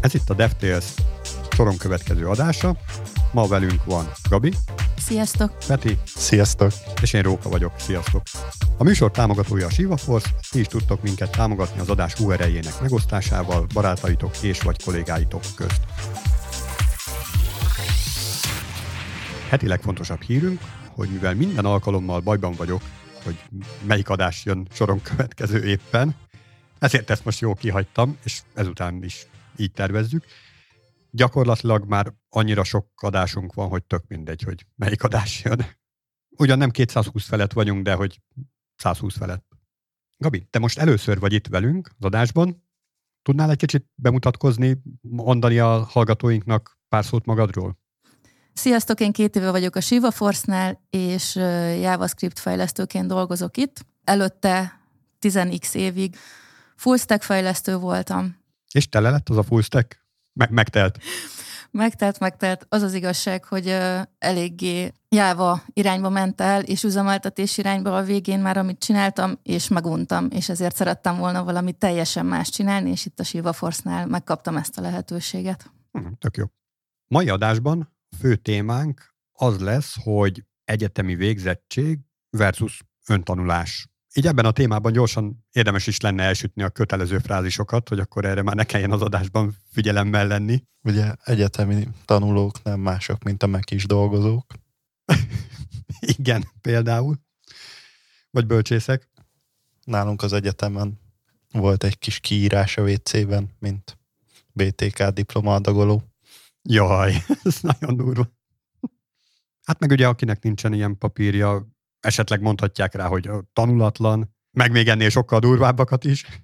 Ez itt a DevTales soron következő adása. Ma velünk van Gabi. Sziasztok! Peti. Sziasztok! És én Róka vagyok. Sziasztok! A műsor támogatója a Siva Force, ti is tudtok minket támogatni az adás URL-jének megosztásával barátaitok és vagy kollégáitok közt. Heti legfontosabb hírünk, hogy mivel minden alkalommal bajban vagyok, hogy melyik adás jön soron következő éppen, ezért ezt most jó kihagytam, és ezután is így tervezzük. Gyakorlatilag már annyira sok adásunk van, hogy tök mindegy, hogy melyik adás jön. Ugyan nem 220 felett vagyunk, de hogy 120 felett. Gabi, te most először vagy itt velünk az adásban. Tudnál egy kicsit bemutatkozni, mondani a hallgatóinknak pár szót magadról? Sziasztok, én két éve vagyok a Shiva Force-nál, és JavaScript fejlesztőként dolgozok itt. Előtte 10x évig full stack fejlesztő voltam. És tele lett az a full stack? Meg- megtelt. Megtelt, megtelt. Az az igazság, hogy uh, eléggé Java irányba ment el, és üzemeltetés irányba a végén már, amit csináltam, és meguntam, és ezért szerettem volna valami teljesen más csinálni, és itt a Shiva Force-nál megkaptam ezt a lehetőséget. Hm, tök jó. Mai adásban fő témánk az lesz, hogy egyetemi végzettség versus öntanulás. Így ebben a témában gyorsan érdemes is lenne elsütni a kötelező frázisokat, hogy akkor erre már ne kelljen az adásban figyelemmel lenni. Ugye egyetemi tanulók nem mások, mint a meg is dolgozók. Igen, például. Vagy bölcsészek. Nálunk az egyetemen volt egy kis kiírás a WC-ben, mint BTK diplomaadagoló. Jaj, ez nagyon durva. Hát meg ugye akinek nincsen ilyen papírja, esetleg mondhatják rá, hogy tanulatlan, meg még ennél sokkal durvábbakat is.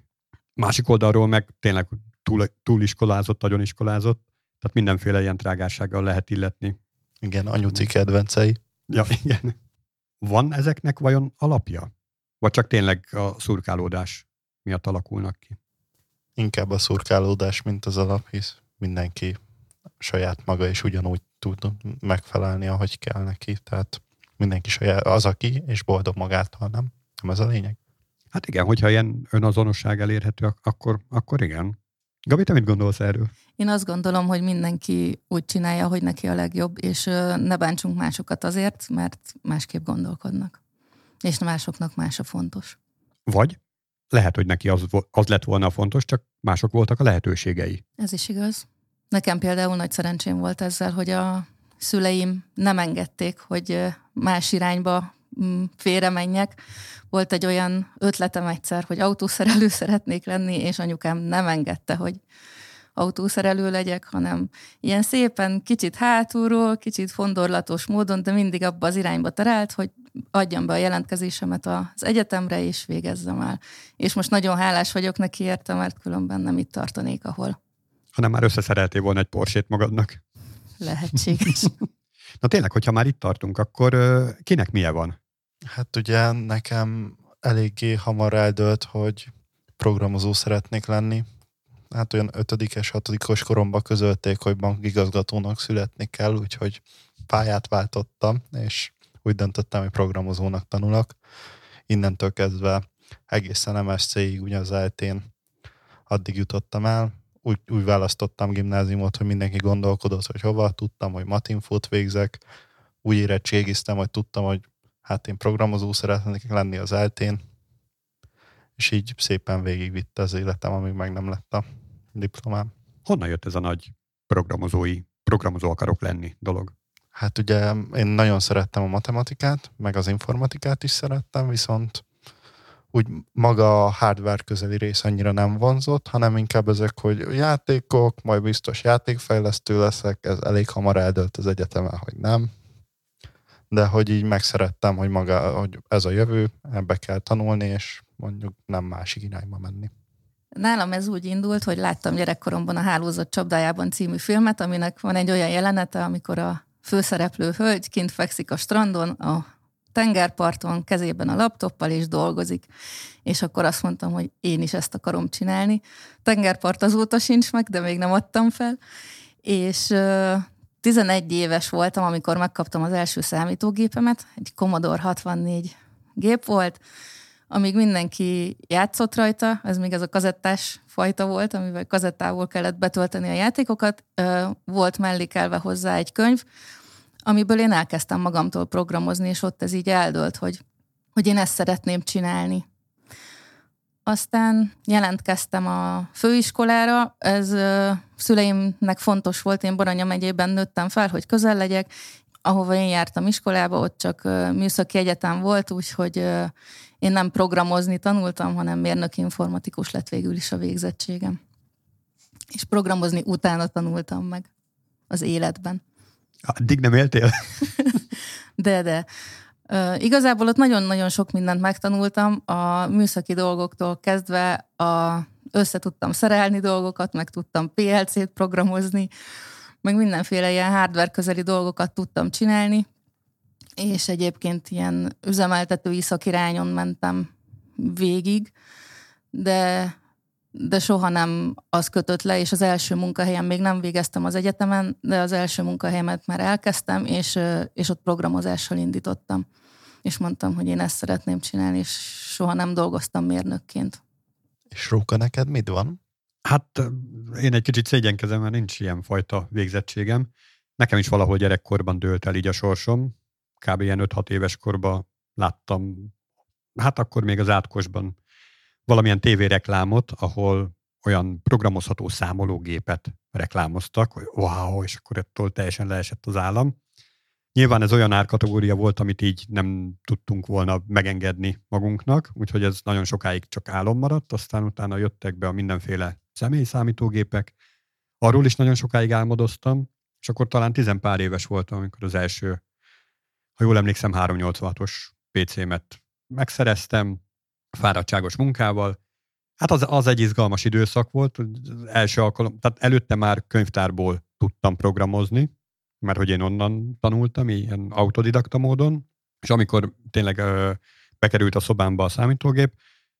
Másik oldalról meg tényleg túl, túliskolázott, nagyon iskolázott, tehát mindenféle ilyen trágársággal lehet illetni. Igen, anyuci kedvencei. Ja, igen. Van ezeknek vajon alapja? Vagy csak tényleg a szurkálódás miatt alakulnak ki? Inkább a szurkálódás, mint az alap, hisz mindenki saját maga is ugyanúgy tud megfelelni, ahogy kell neki. Tehát mindenki saját, az, aki, és boldog magától, nem? Nem ez a lényeg? Hát igen, hogyha ilyen önazonosság elérhető, akkor, akkor igen. Gabi, te mit gondolsz erről? Én azt gondolom, hogy mindenki úgy csinálja, hogy neki a legjobb, és ne bántsunk másokat azért, mert másképp gondolkodnak. És másoknak más a fontos. Vagy lehet, hogy neki az, az lett volna a fontos, csak mások voltak a lehetőségei. Ez is igaz. Nekem például nagy szerencsém volt ezzel, hogy a szüleim nem engedték, hogy más irányba mm, félre menjek. Volt egy olyan ötletem egyszer, hogy autószerelő szeretnék lenni, és anyukám nem engedte, hogy autószerelő legyek, hanem ilyen szépen kicsit hátulról, kicsit fondorlatos módon, de mindig abba az irányba talált, hogy adjam be a jelentkezésemet az egyetemre, és végezzem el. És most nagyon hálás vagyok neki érte, mert különben nem itt tartanék, ahol. Hanem már összeszereltél volna egy porsét magadnak. Lehetséges. Na tényleg, hogyha már itt tartunk, akkor kinek milyen van? Hát ugye nekem eléggé hamar eldőlt, hogy programozó szeretnék lenni. Hát olyan ötödikes, hatodikos koromban közölték, hogy bankigazgatónak születni kell, úgyhogy pályát váltottam, és úgy döntöttem, hogy programozónak tanulok. Innentől kezdve egészen MSC-ig ugye az eltén addig jutottam el, úgy, úgy választottam gimnáziumot, hogy mindenki gondolkodott, hogy hova, tudtam, hogy matinfót végzek, úgy érettségiztem, hogy tudtam, hogy hát én programozó szeretnék lenni az eltén, és így szépen végigvitte az életem, amíg meg nem lett a diplomám. Honnan jött ez a nagy programozói, programozó akarok lenni dolog? Hát ugye én nagyon szerettem a matematikát, meg az informatikát is szerettem, viszont úgy maga a hardware közeli rész annyira nem vonzott, hanem inkább ezek, hogy játékok, majd biztos játékfejlesztő leszek, ez elég hamar eldölt az egyetemen, hogy nem. De hogy így megszerettem, hogy maga, hogy ez a jövő, ebbe kell tanulni, és mondjuk nem másik irányba menni. Nálam ez úgy indult, hogy láttam gyerekkoromban a Hálózat csapdájában című filmet, aminek van egy olyan jelenete, amikor a főszereplő hölgy kint fekszik a strandon, a tengerparton, kezében a laptoppal, és dolgozik. És akkor azt mondtam, hogy én is ezt akarom csinálni. Tengerpart azóta sincs meg, de még nem adtam fel. És 11 éves voltam, amikor megkaptam az első számítógépemet, egy Commodore 64 gép volt, amíg mindenki játszott rajta, ez még ez a kazettás fajta volt, amivel kazettából kellett betölteni a játékokat, volt mellékelve hozzá egy könyv, amiből én elkezdtem magamtól programozni, és ott ez így eldőlt, hogy, hogy én ezt szeretném csinálni. Aztán jelentkeztem a főiskolára, ez ö, szüleimnek fontos volt, én Baranya megyében nőttem fel, hogy közel legyek, ahova én jártam iskolába, ott csak ö, műszaki egyetem volt, úgyhogy ö, én nem programozni tanultam, hanem mérnök informatikus lett végül is a végzettségem. És programozni utána tanultam meg az életben. Addig nem éltél? de, de. Igazából ott nagyon-nagyon sok mindent megtanultam, a műszaki dolgoktól kezdve a, össze tudtam szerelni dolgokat, meg tudtam PLC-t programozni, meg mindenféle ilyen hardware közeli dolgokat tudtam csinálni, és egyébként ilyen üzemeltetői szakirányon mentem végig, de, de soha nem az kötött le, és az első munkahelyen még nem végeztem az egyetemen, de az első munkahelyemet már elkezdtem, és, és ott programozással indítottam. És mondtam, hogy én ezt szeretném csinálni, és soha nem dolgoztam mérnökként. És Róka, neked mit van? Hát én egy kicsit szégyenkezem, mert nincs ilyen fajta végzettségem. Nekem is valahol gyerekkorban dőlt el így a sorsom kb. ilyen 5-6 éves korban láttam, hát akkor még az átkosban valamilyen tévéreklámot, ahol olyan programozható számológépet reklámoztak, hogy wow, és akkor ettől teljesen leesett az állam. Nyilván ez olyan árkategória volt, amit így nem tudtunk volna megengedni magunknak, úgyhogy ez nagyon sokáig csak álom maradt, aztán utána jöttek be a mindenféle személyi számítógépek, arról is nagyon sokáig álmodoztam, és akkor talán tizenpár éves voltam, amikor az első ha jól emlékszem, 386-os PC-met megszereztem, fáradtságos munkával. Hát az, az egy izgalmas időszak volt, az első alkalom, tehát előtte már könyvtárból tudtam programozni, mert hogy én onnan tanultam, ilyen autodidakta módon, és amikor tényleg ö, bekerült a szobámba a számítógép,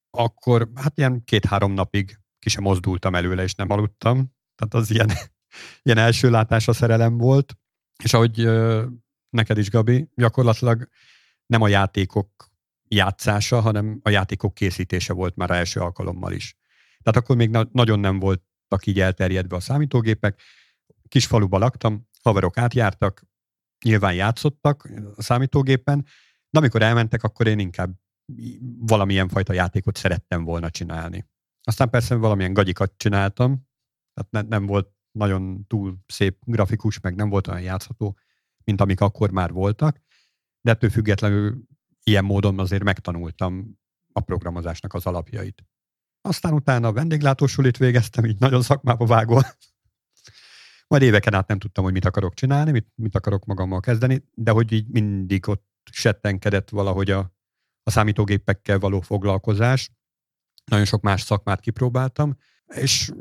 akkor hát ilyen két-három napig ki sem mozdultam előle, és nem aludtam. Tehát az ilyen, ilyen első látásra szerelem volt, és ahogy ö, neked is, Gabi, gyakorlatilag nem a játékok játszása, hanem a játékok készítése volt már első alkalommal is. Tehát akkor még na- nagyon nem voltak így elterjedve a számítógépek. Kis faluba laktam, haverok átjártak, nyilván játszottak a számítógépen, de amikor elmentek, akkor én inkább valamilyen fajta játékot szerettem volna csinálni. Aztán persze valamilyen gagyikat csináltam, tehát ne, nem volt nagyon túl szép grafikus, meg nem volt olyan játszható, mint amik akkor már voltak, de ettől függetlenül ilyen módon azért megtanultam a programozásnak az alapjait. Aztán utána a vendéglátósulit végeztem, így nagyon szakmába vágol. Majd éveken át nem tudtam, hogy mit akarok csinálni, mit, mit akarok magammal kezdeni, de hogy így mindig ott settenkedett valahogy a, a számítógépekkel való foglalkozás. Nagyon sok más szakmát kipróbáltam, és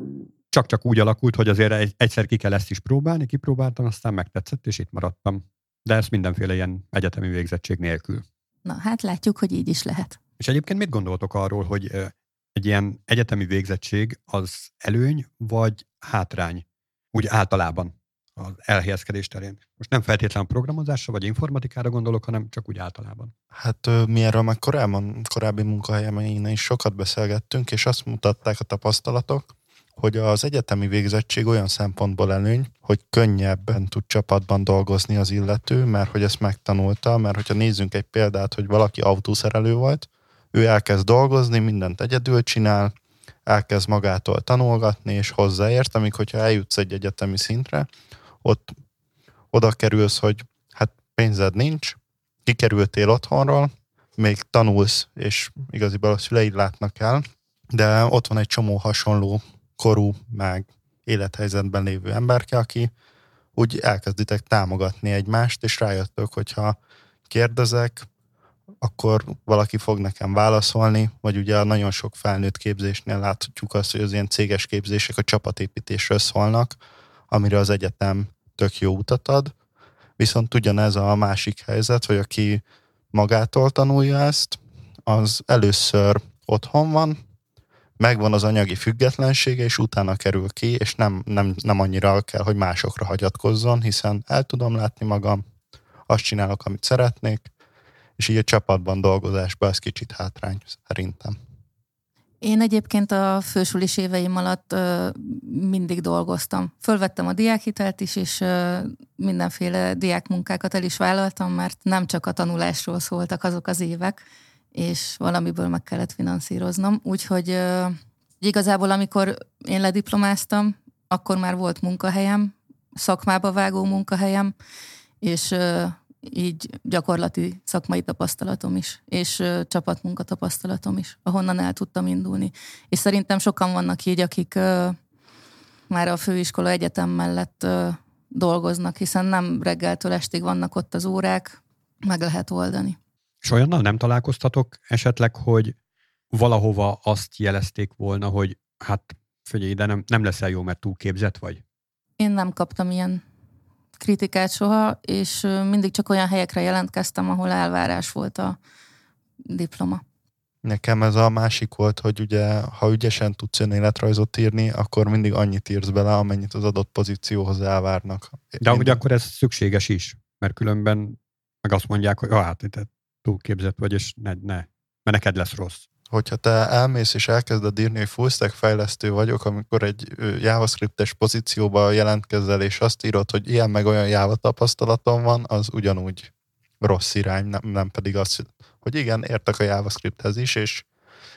csak-csak úgy alakult, hogy azért egy, egyszer ki kell ezt is próbálni, kipróbáltam, aztán megtetszett, és itt maradtam. De ez mindenféle ilyen egyetemi végzettség nélkül. Na, hát látjuk, hogy így is lehet. És egyébként mit gondoltok arról, hogy egy ilyen egyetemi végzettség az előny vagy hátrány? Úgy általában az elhelyezkedés terén. Most nem feltétlenül programozásra vagy informatikára gondolok, hanem csak úgy általában. Hát mi erről már korábban, korábbi munkahelyemen is sokat beszélgettünk, és azt mutatták a tapasztalatok, hogy az egyetemi végzettség olyan szempontból előny, hogy könnyebben tud csapatban dolgozni az illető, mert hogy ezt megtanulta, mert hogyha nézzünk egy példát, hogy valaki autószerelő volt, ő elkezd dolgozni, mindent egyedül csinál, elkezd magától tanulgatni, és hozzáért, amíg hogyha eljutsz egy egyetemi szintre, ott oda kerülsz, hogy hát pénzed nincs, kikerültél otthonról, még tanulsz, és igaziból a szüleid látnak el, de ott van egy csomó hasonló korú, meg élethelyzetben lévő emberke, aki úgy elkezditek támogatni egymást, és rájöttök, hogyha kérdezek, akkor valaki fog nekem válaszolni, vagy ugye nagyon sok felnőtt képzésnél láthatjuk azt, hogy az ilyen céges képzések a csapatépítésről szólnak, amire az egyetem tök jó utat ad, viszont ugyanez a másik helyzet, hogy aki magától tanulja ezt, az először otthon van, megvan az anyagi függetlensége, és utána kerül ki, és nem, nem, nem annyira kell, hogy másokra hagyatkozzon, hiszen el tudom látni magam, azt csinálok, amit szeretnék, és így a csapatban dolgozásban ez kicsit hátrány szerintem. Én egyébként a fősulis éveim alatt ö, mindig dolgoztam. Fölvettem a diákhitelt is, és ö, mindenféle diákmunkákat el is vállaltam, mert nem csak a tanulásról szóltak azok az évek, és valamiből meg kellett finanszíroznom. Úgyhogy igazából, amikor én lediplomáztam, akkor már volt munkahelyem, szakmába vágó munkahelyem, és így gyakorlati szakmai tapasztalatom is, és csapatmunka tapasztalatom is, ahonnan el tudtam indulni. És szerintem sokan vannak így, akik már a főiskola egyetem mellett dolgoznak, hiszen nem reggeltől estig vannak ott az órák, meg lehet oldani. És olyannal nem találkoztatok esetleg, hogy valahova azt jelezték volna, hogy hát figyelj, de nem, nem leszel jó, mert túlképzett vagy? Én nem kaptam ilyen kritikát soha, és mindig csak olyan helyekre jelentkeztem, ahol elvárás volt a diploma. Nekem ez a másik volt, hogy ugye, ha ügyesen tudsz önéletrajzot írni, akkor mindig annyit írsz bele, amennyit az adott pozícióhoz elvárnak. De hogy akkor ez szükséges is, mert különben meg azt mondják, hogy ah, hát túlképzett vagy, és ne, ne, mert neked lesz rossz hogyha te elmész és elkezded írni, hogy full stack fejlesztő vagyok, amikor egy JavaScriptes pozícióba jelentkezel, és azt írod, hogy ilyen meg olyan Java tapasztalatom van, az ugyanúgy rossz irány, nem, nem pedig az, hogy igen, értek a JavaScripthez is, és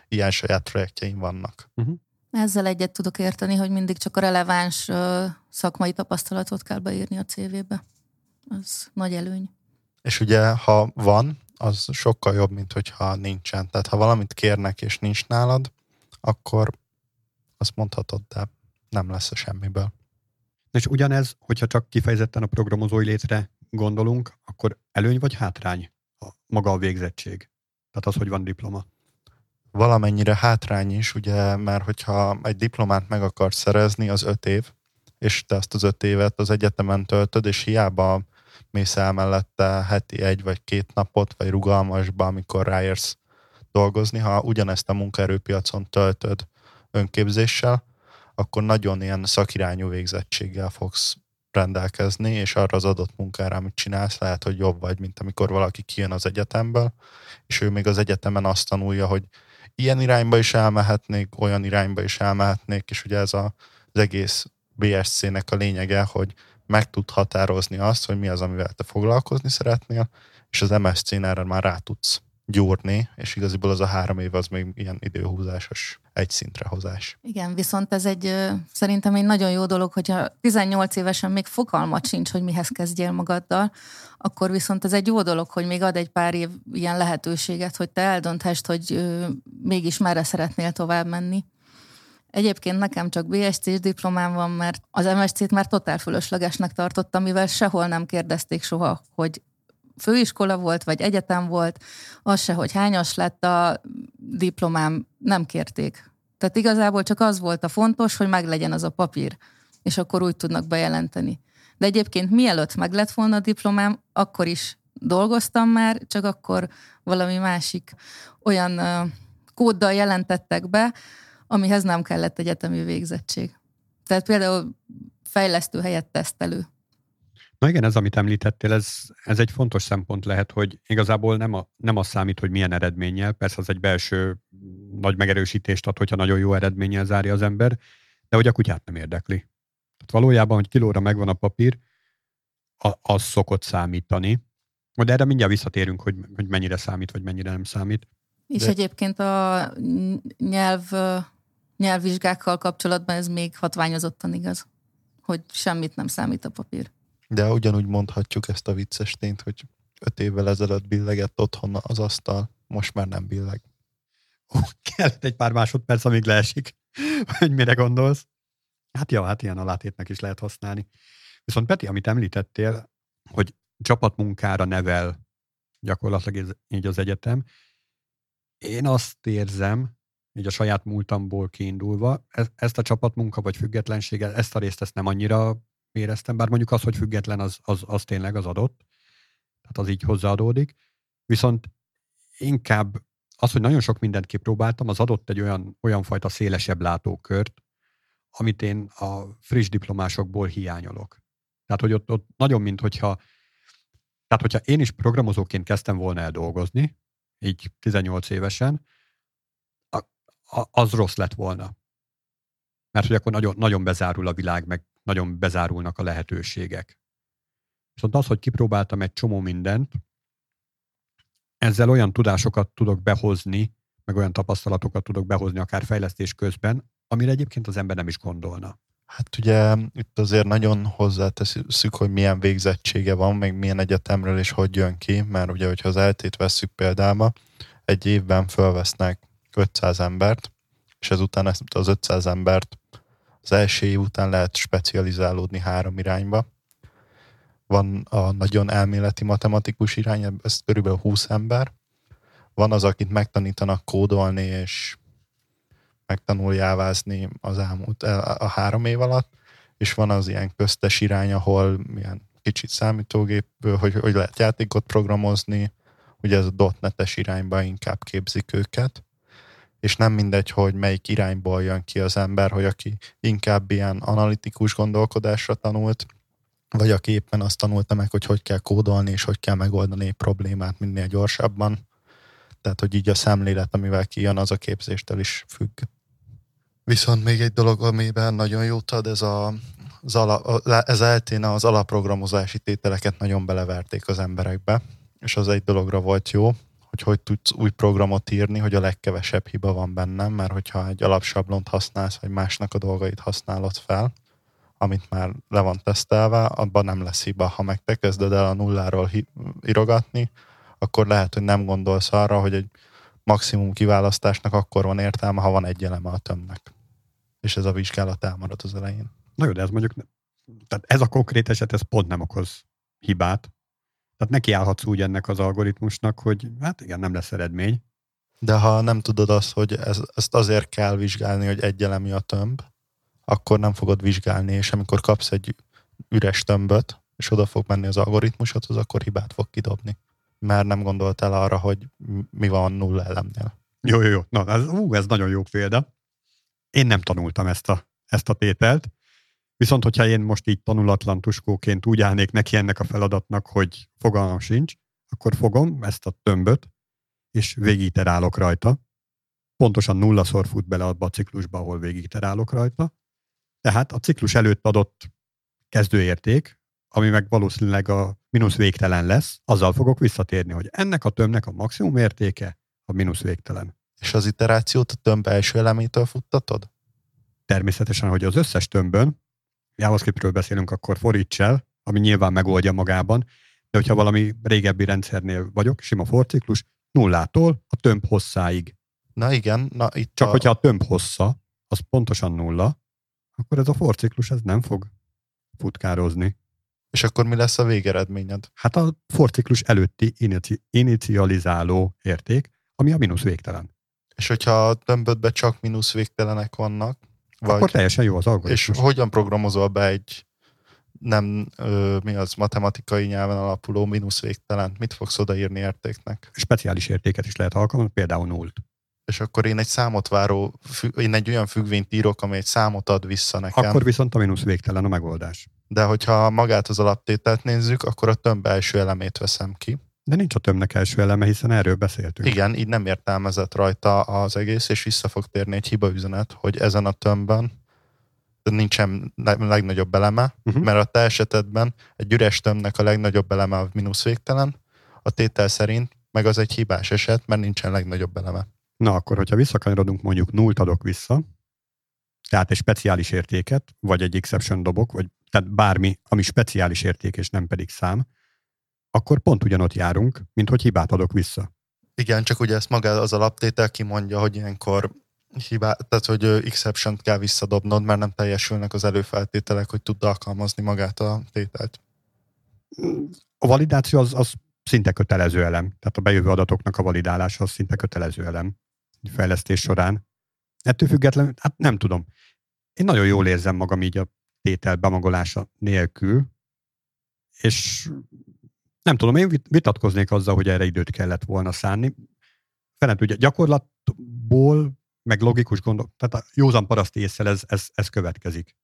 ilyen saját projektjeim vannak. Uh-huh. Ezzel egyet tudok érteni, hogy mindig csak a releváns uh, szakmai tapasztalatot kell beírni a CV-be. Az nagy előny. És ugye, ha van, az sokkal jobb, mint hogyha nincsen. Tehát ha valamit kérnek és nincs nálad, akkor azt mondhatod, de nem lesz a semmiből. És ugyanez, hogyha csak kifejezetten a programozói létre gondolunk, akkor előny vagy hátrány a maga a végzettség? Tehát az, hogy van diploma. Valamennyire hátrány is, ugye, mert hogyha egy diplomát meg akarsz szerezni, az öt év, és te azt az öt évet az egyetemen töltöd, és hiába mész el mellette heti egy vagy két napot, vagy rugalmasba, amikor ráérsz dolgozni, ha ugyanezt a munkaerőpiacon töltöd önképzéssel, akkor nagyon ilyen szakirányú végzettséggel fogsz rendelkezni, és arra az adott munkára, amit csinálsz, lehet, hogy jobb vagy, mint amikor valaki kijön az egyetemből, és ő még az egyetemen azt tanulja, hogy ilyen irányba is elmehetnék, olyan irányba is elmehetnék, és ugye ez a, az egész BSC-nek a lényege, hogy meg tud határozni azt, hogy mi az, amivel te foglalkozni szeretnél, és az MSC-n erre már rá tudsz gyúrni, és igaziból az a három év az még ilyen időhúzásos egy szintre hozás. Igen, viszont ez egy szerintem egy nagyon jó dolog, hogyha 18 évesen még fogalmat sincs, hogy mihez kezdjél magaddal, akkor viszont ez egy jó dolog, hogy még ad egy pár év ilyen lehetőséget, hogy te eldönthest, hogy mégis merre szeretnél tovább menni. Egyébként nekem csak BSC-s diplomám van, mert az MSC-t már totál fölöslegesnek tartottam, mivel sehol nem kérdezték soha, hogy főiskola volt, vagy egyetem volt, az se, hogy hányas lett a diplomám, nem kérték. Tehát igazából csak az volt a fontos, hogy meglegyen az a papír, és akkor úgy tudnak bejelenteni. De egyébként mielőtt meg lett volna a diplomám, akkor is dolgoztam már, csak akkor valami másik olyan kóddal jelentettek be, amihez nem kellett egyetemi végzettség. Tehát például fejlesztő helyett tesztelő. Na igen, ez, amit említettél, ez, ez egy fontos szempont lehet, hogy igazából nem, a, nem az számít, hogy milyen eredménnyel, persze az egy belső nagy megerősítést ad, hogyha nagyon jó eredménnyel zárja az ember, de hogy a kutyát nem érdekli. Tehát valójában, hogy kilóra megvan a papír, a, az szokott számítani. De erre mindjárt visszatérünk, hogy, hogy mennyire számít, vagy mennyire nem számít. És de... egyébként a nyelv nyelvvizsgákkal kapcsolatban ez még hatványozottan igaz, hogy semmit nem számít a papír. De ugyanúgy mondhatjuk ezt a vicces tényt, hogy öt évvel ezelőtt billegett otthon az asztal, most már nem billeg. Ó, kellett egy pár másodperc, amíg leesik, hogy mire gondolsz. Hát jó, hát ilyen alátétnek is lehet használni. Viszont Peti, amit említettél, hogy csapatmunkára nevel gyakorlatilag így az egyetem, én azt érzem, így a saját múltamból kiindulva, e-, ezt a csapatmunka vagy függetlenséget, ezt a részt ezt nem annyira éreztem, bár mondjuk az, hogy független, az, az, az tényleg az adott, tehát az így hozzáadódik. Viszont inkább az, hogy nagyon sok mindent kipróbáltam, az adott egy olyan, olyan fajta szélesebb látókört, amit én a friss diplomásokból hiányolok. Tehát, hogy ott, ott nagyon, mint hogyha Tehát, hogyha én is programozóként kezdtem volna el dolgozni, így 18 évesen, az rossz lett volna. Mert hogy akkor nagyon, nagyon bezárul a világ, meg nagyon bezárulnak a lehetőségek. Viszont az, hogy kipróbáltam egy csomó mindent, ezzel olyan tudásokat tudok behozni, meg olyan tapasztalatokat tudok behozni akár fejlesztés közben, amire egyébként az ember nem is gondolna. Hát ugye itt azért nagyon hozzáteszük, hogy milyen végzettsége van, meg milyen egyetemről és hogy jön ki, mert ugye, hogyha az eltét vesszük példáma, egy évben fölvesznek 500 embert, és ezután ezt az 500 embert az első év után lehet specializálódni három irányba. Van a nagyon elméleti matematikus irány, ez körülbelül 20 ember. Van az, akit megtanítanak kódolni, és megtanul jávázni az elmúlt a három év alatt, és van az ilyen köztes irány, ahol ilyen kicsit számítógépből, hogy, hogy lehet játékot programozni, ugye ez a .NET-es irányba inkább képzik őket, és nem mindegy, hogy melyik irányból jön ki az ember, hogy aki inkább ilyen analitikus gondolkodásra tanult, vagy aki éppen azt tanulta meg, hogy hogy kell kódolni, és hogy kell megoldani egy problémát minél gyorsabban. Tehát, hogy így a szemlélet, amivel kijön, az a képzéstől is függ. Viszont még egy dolog, amiben nagyon jót ad, ez a, az ala, ez elténe az alaprogramozási tételeket nagyon beleverték az emberekbe, és az egy dologra volt jó, hogy hogy tudsz új programot írni, hogy a legkevesebb hiba van bennem, mert hogyha egy alapsablont használsz, vagy másnak a dolgait használod fel, amit már le van tesztelve, abban nem lesz hiba. Ha meg te kezded el a nulláról írogatni, akkor lehet, hogy nem gondolsz arra, hogy egy maximum kiválasztásnak akkor van értelme, ha van egy eleme a tömnek. És ez a vizsgálat elmarad az elején. Na jó, de ez mondjuk, tehát ez a konkrét eset, ez pont nem okoz hibát, tehát neki állhatsz úgy ennek az algoritmusnak, hogy hát igen, nem lesz eredmény. De ha nem tudod azt, hogy ez, ezt azért kell vizsgálni, hogy egy elemi a tömb, akkor nem fogod vizsgálni, és amikor kapsz egy üres tömböt, és oda fog menni az algoritmusodhoz, akkor hibát fog kidobni. Mert nem gondoltál arra, hogy mi van nulla elemnél. Jó, jó, jó. Na, ez, ú, ez nagyon jó példa. Én nem tanultam ezt a, ezt a tételt, Viszont, hogyha én most így tanulatlan tuskóként úgy állnék neki ennek a feladatnak, hogy fogalmam sincs, akkor fogom ezt a tömböt, és végigiterálok rajta. Pontosan nullaszor fut bele abba a ciklusba, ahol végigiterálok rajta. Tehát a ciklus előtt adott kezdőérték, ami meg valószínűleg a mínusz végtelen lesz, azzal fogok visszatérni, hogy ennek a tömbnek a maximum értéke a mínusz végtelen. És az iterációt a tömb első elemétől futtatod? Természetesen, hogy az összes tömbön JavaScriptről beszélünk, akkor for el, ami nyilván megoldja magában, de hogyha valami régebbi rendszernél vagyok, sima for ciklus, nullától a tömb hosszáig. Na igen, na itt Csak a... hogyha a tömb hossza, az pontosan nulla, akkor ez a for ciklus ez nem fog futkározni. És akkor mi lesz a végeredményed? Hát a for ciklus előtti inici- inicializáló érték, ami a mínusz végtelen. És hogyha a tömbödbe csak mínusz végtelenek vannak, vagy, Akkor teljesen jó az algoritmus. És hogyan programozol be egy nem ö, mi az matematikai nyelven alapuló mínusz végtelen? Mit fogsz odaírni értéknek? Speciális értéket is lehet alkalmazni, például nullt. És akkor én egy számot váró, én egy olyan függvényt írok, ami egy számot ad vissza nekem. Akkor viszont a mínusz végtelen a megoldás. De hogyha magát az alaptételt nézzük, akkor a tömb első elemét veszem ki. De nincs a tömbnek első eleme, hiszen erről beszéltünk. Igen, így nem értelmezett rajta az egész, és vissza fog térni egy hibaüzenet, hogy ezen a tömbben nincsen legnagyobb eleme, uh-huh. mert a te esetedben egy üres tömbnek a legnagyobb eleme a mínusz végtelen, a tétel szerint meg az egy hibás eset, mert nincsen legnagyobb eleme. Na akkor, hogyha visszakanyarodunk, mondjuk nullt adok vissza, tehát egy speciális értéket, vagy egy exception dobok, vagy tehát bármi, ami speciális érték, és nem pedig szám, akkor pont ugyanott járunk, mint hogy hibát adok vissza. Igen, csak ugye ezt maga az alaptétel kimondja, hogy ilyenkor hibát, tehát hogy exception kell visszadobnod, mert nem teljesülnek az előfeltételek, hogy tud alkalmazni magát a tételt. A validáció az, az szinte kötelező elem. Tehát a bejövő adatoknak a validálása az szinte kötelező elem fejlesztés során. Ettől függetlenül, hát nem tudom. Én nagyon jól érzem magam így a tétel bemagolása nélkül, és nem tudom, én vitatkoznék azzal, hogy erre időt kellett volna szánni. Fene tudja, gyakorlatból, meg logikus gondol, tehát a józan paraszt észre ez, ez, ez következik.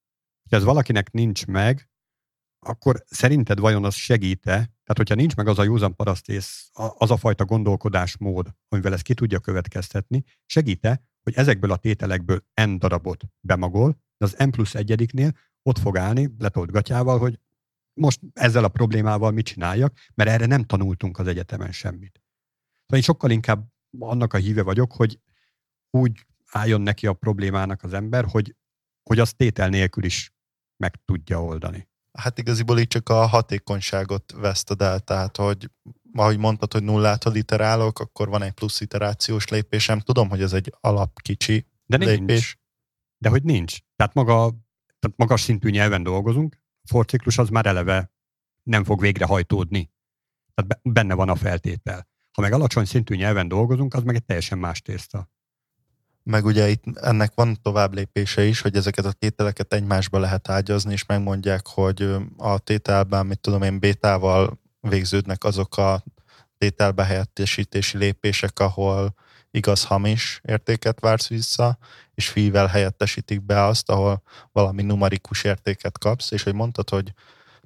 Ha ez valakinek nincs meg, akkor szerinted vajon az segíte, tehát hogyha nincs meg az a józan parasztész, az a fajta gondolkodásmód, amivel ezt ki tudja következtetni, segíte, hogy ezekből a tételekből n darabot bemagol, de az n plusz egyediknél ott fog állni letolt gatyával, hogy most ezzel a problémával mit csináljak, mert erre nem tanultunk az egyetemen semmit. Szóval én sokkal inkább annak a híve vagyok, hogy úgy álljon neki a problémának az ember, hogy, hogy az tétel nélkül is meg tudja oldani. Hát igaziból így csak a hatékonyságot veszted el, tehát hogy ahogy mondtad, hogy nullától iterálok, akkor van egy plusz iterációs lépésem. Tudom, hogy ez egy alap kicsi De lépés. nincs. De hogy nincs. Tehát maga, tehát magas szintű nyelven dolgozunk, forciklus az már eleve nem fog végrehajtódni. Tehát benne van a feltétel. Ha meg alacsony szintű nyelven dolgozunk, az meg egy teljesen más tészta. Meg ugye itt ennek van tovább lépése is, hogy ezeket a tételeket egymásba lehet ágyazni, és megmondják, hogy a tételben, mit tudom én, bétával végződnek azok a tételbehelyettesítési lépések, ahol igaz-hamis értéket vársz vissza, és fivel helyettesítik be azt, ahol valami numerikus értéket kapsz, és hogy mondtad, hogy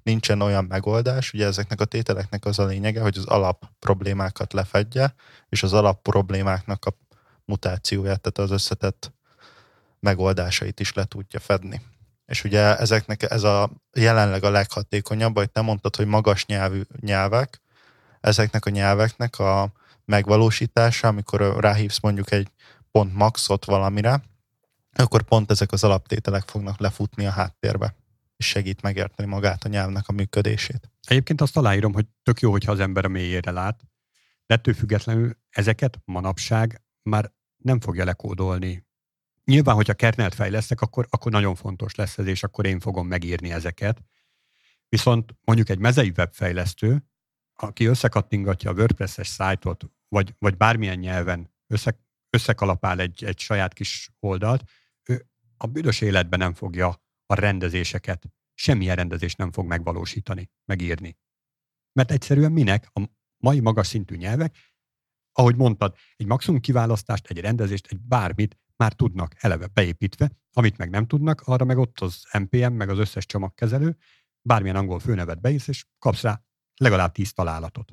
nincsen olyan megoldás, ugye ezeknek a tételeknek az a lényege, hogy az alap problémákat lefedje, és az alap problémáknak a mutációját, tehát az összetett megoldásait is le tudja fedni. És ugye ezeknek ez a jelenleg a leghatékonyabb, hogy te mondtad, hogy magas nyelvű nyelvek, ezeknek a nyelveknek a megvalósítása, amikor ráhívsz mondjuk egy pont maxot valamire, akkor pont ezek az alaptételek fognak lefutni a háttérbe, és segít megérteni magát a nyelvnek a működését. Egyébként azt aláírom, hogy tök jó, hogyha az ember a mélyére lát, de ettől függetlenül ezeket manapság már nem fogja lekódolni. Nyilván, hogyha kernelt fejlesztek, akkor, akkor nagyon fontos lesz ez, és akkor én fogom megírni ezeket. Viszont mondjuk egy mezei webfejlesztő, aki összekattingatja a WordPress-es szájtot, vagy, vagy bármilyen nyelven össze, összekalapál egy, egy saját kis oldalt, ő a büdös életben nem fogja a rendezéseket, semmilyen rendezést nem fog megvalósítani, megírni. Mert egyszerűen minek a mai magas szintű nyelvek ahogy mondtad, egy maximum kiválasztást, egy rendezést, egy bármit már tudnak eleve beépítve, amit meg nem tudnak, arra meg ott az NPM, meg az összes csomagkezelő, bármilyen angol főnevet beírsz, és kapsz rá legalább tíz találatot.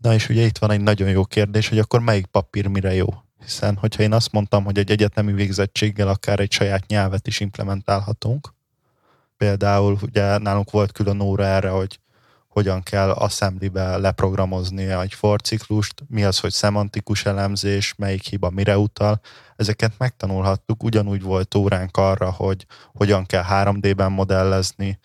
Na és ugye itt van egy nagyon jó kérdés, hogy akkor melyik papír mire jó? Hiszen, hogyha én azt mondtam, hogy egy egyetemi végzettséggel akár egy saját nyelvet is implementálhatunk, például ugye nálunk volt külön óra erre, hogy hogyan kell assemblybe leprogramozni egy for ciklust, mi az, hogy szemantikus elemzés, melyik hiba mire utal. Ezeket megtanulhattuk, ugyanúgy volt óránk arra, hogy hogyan kell 3D-ben modellezni,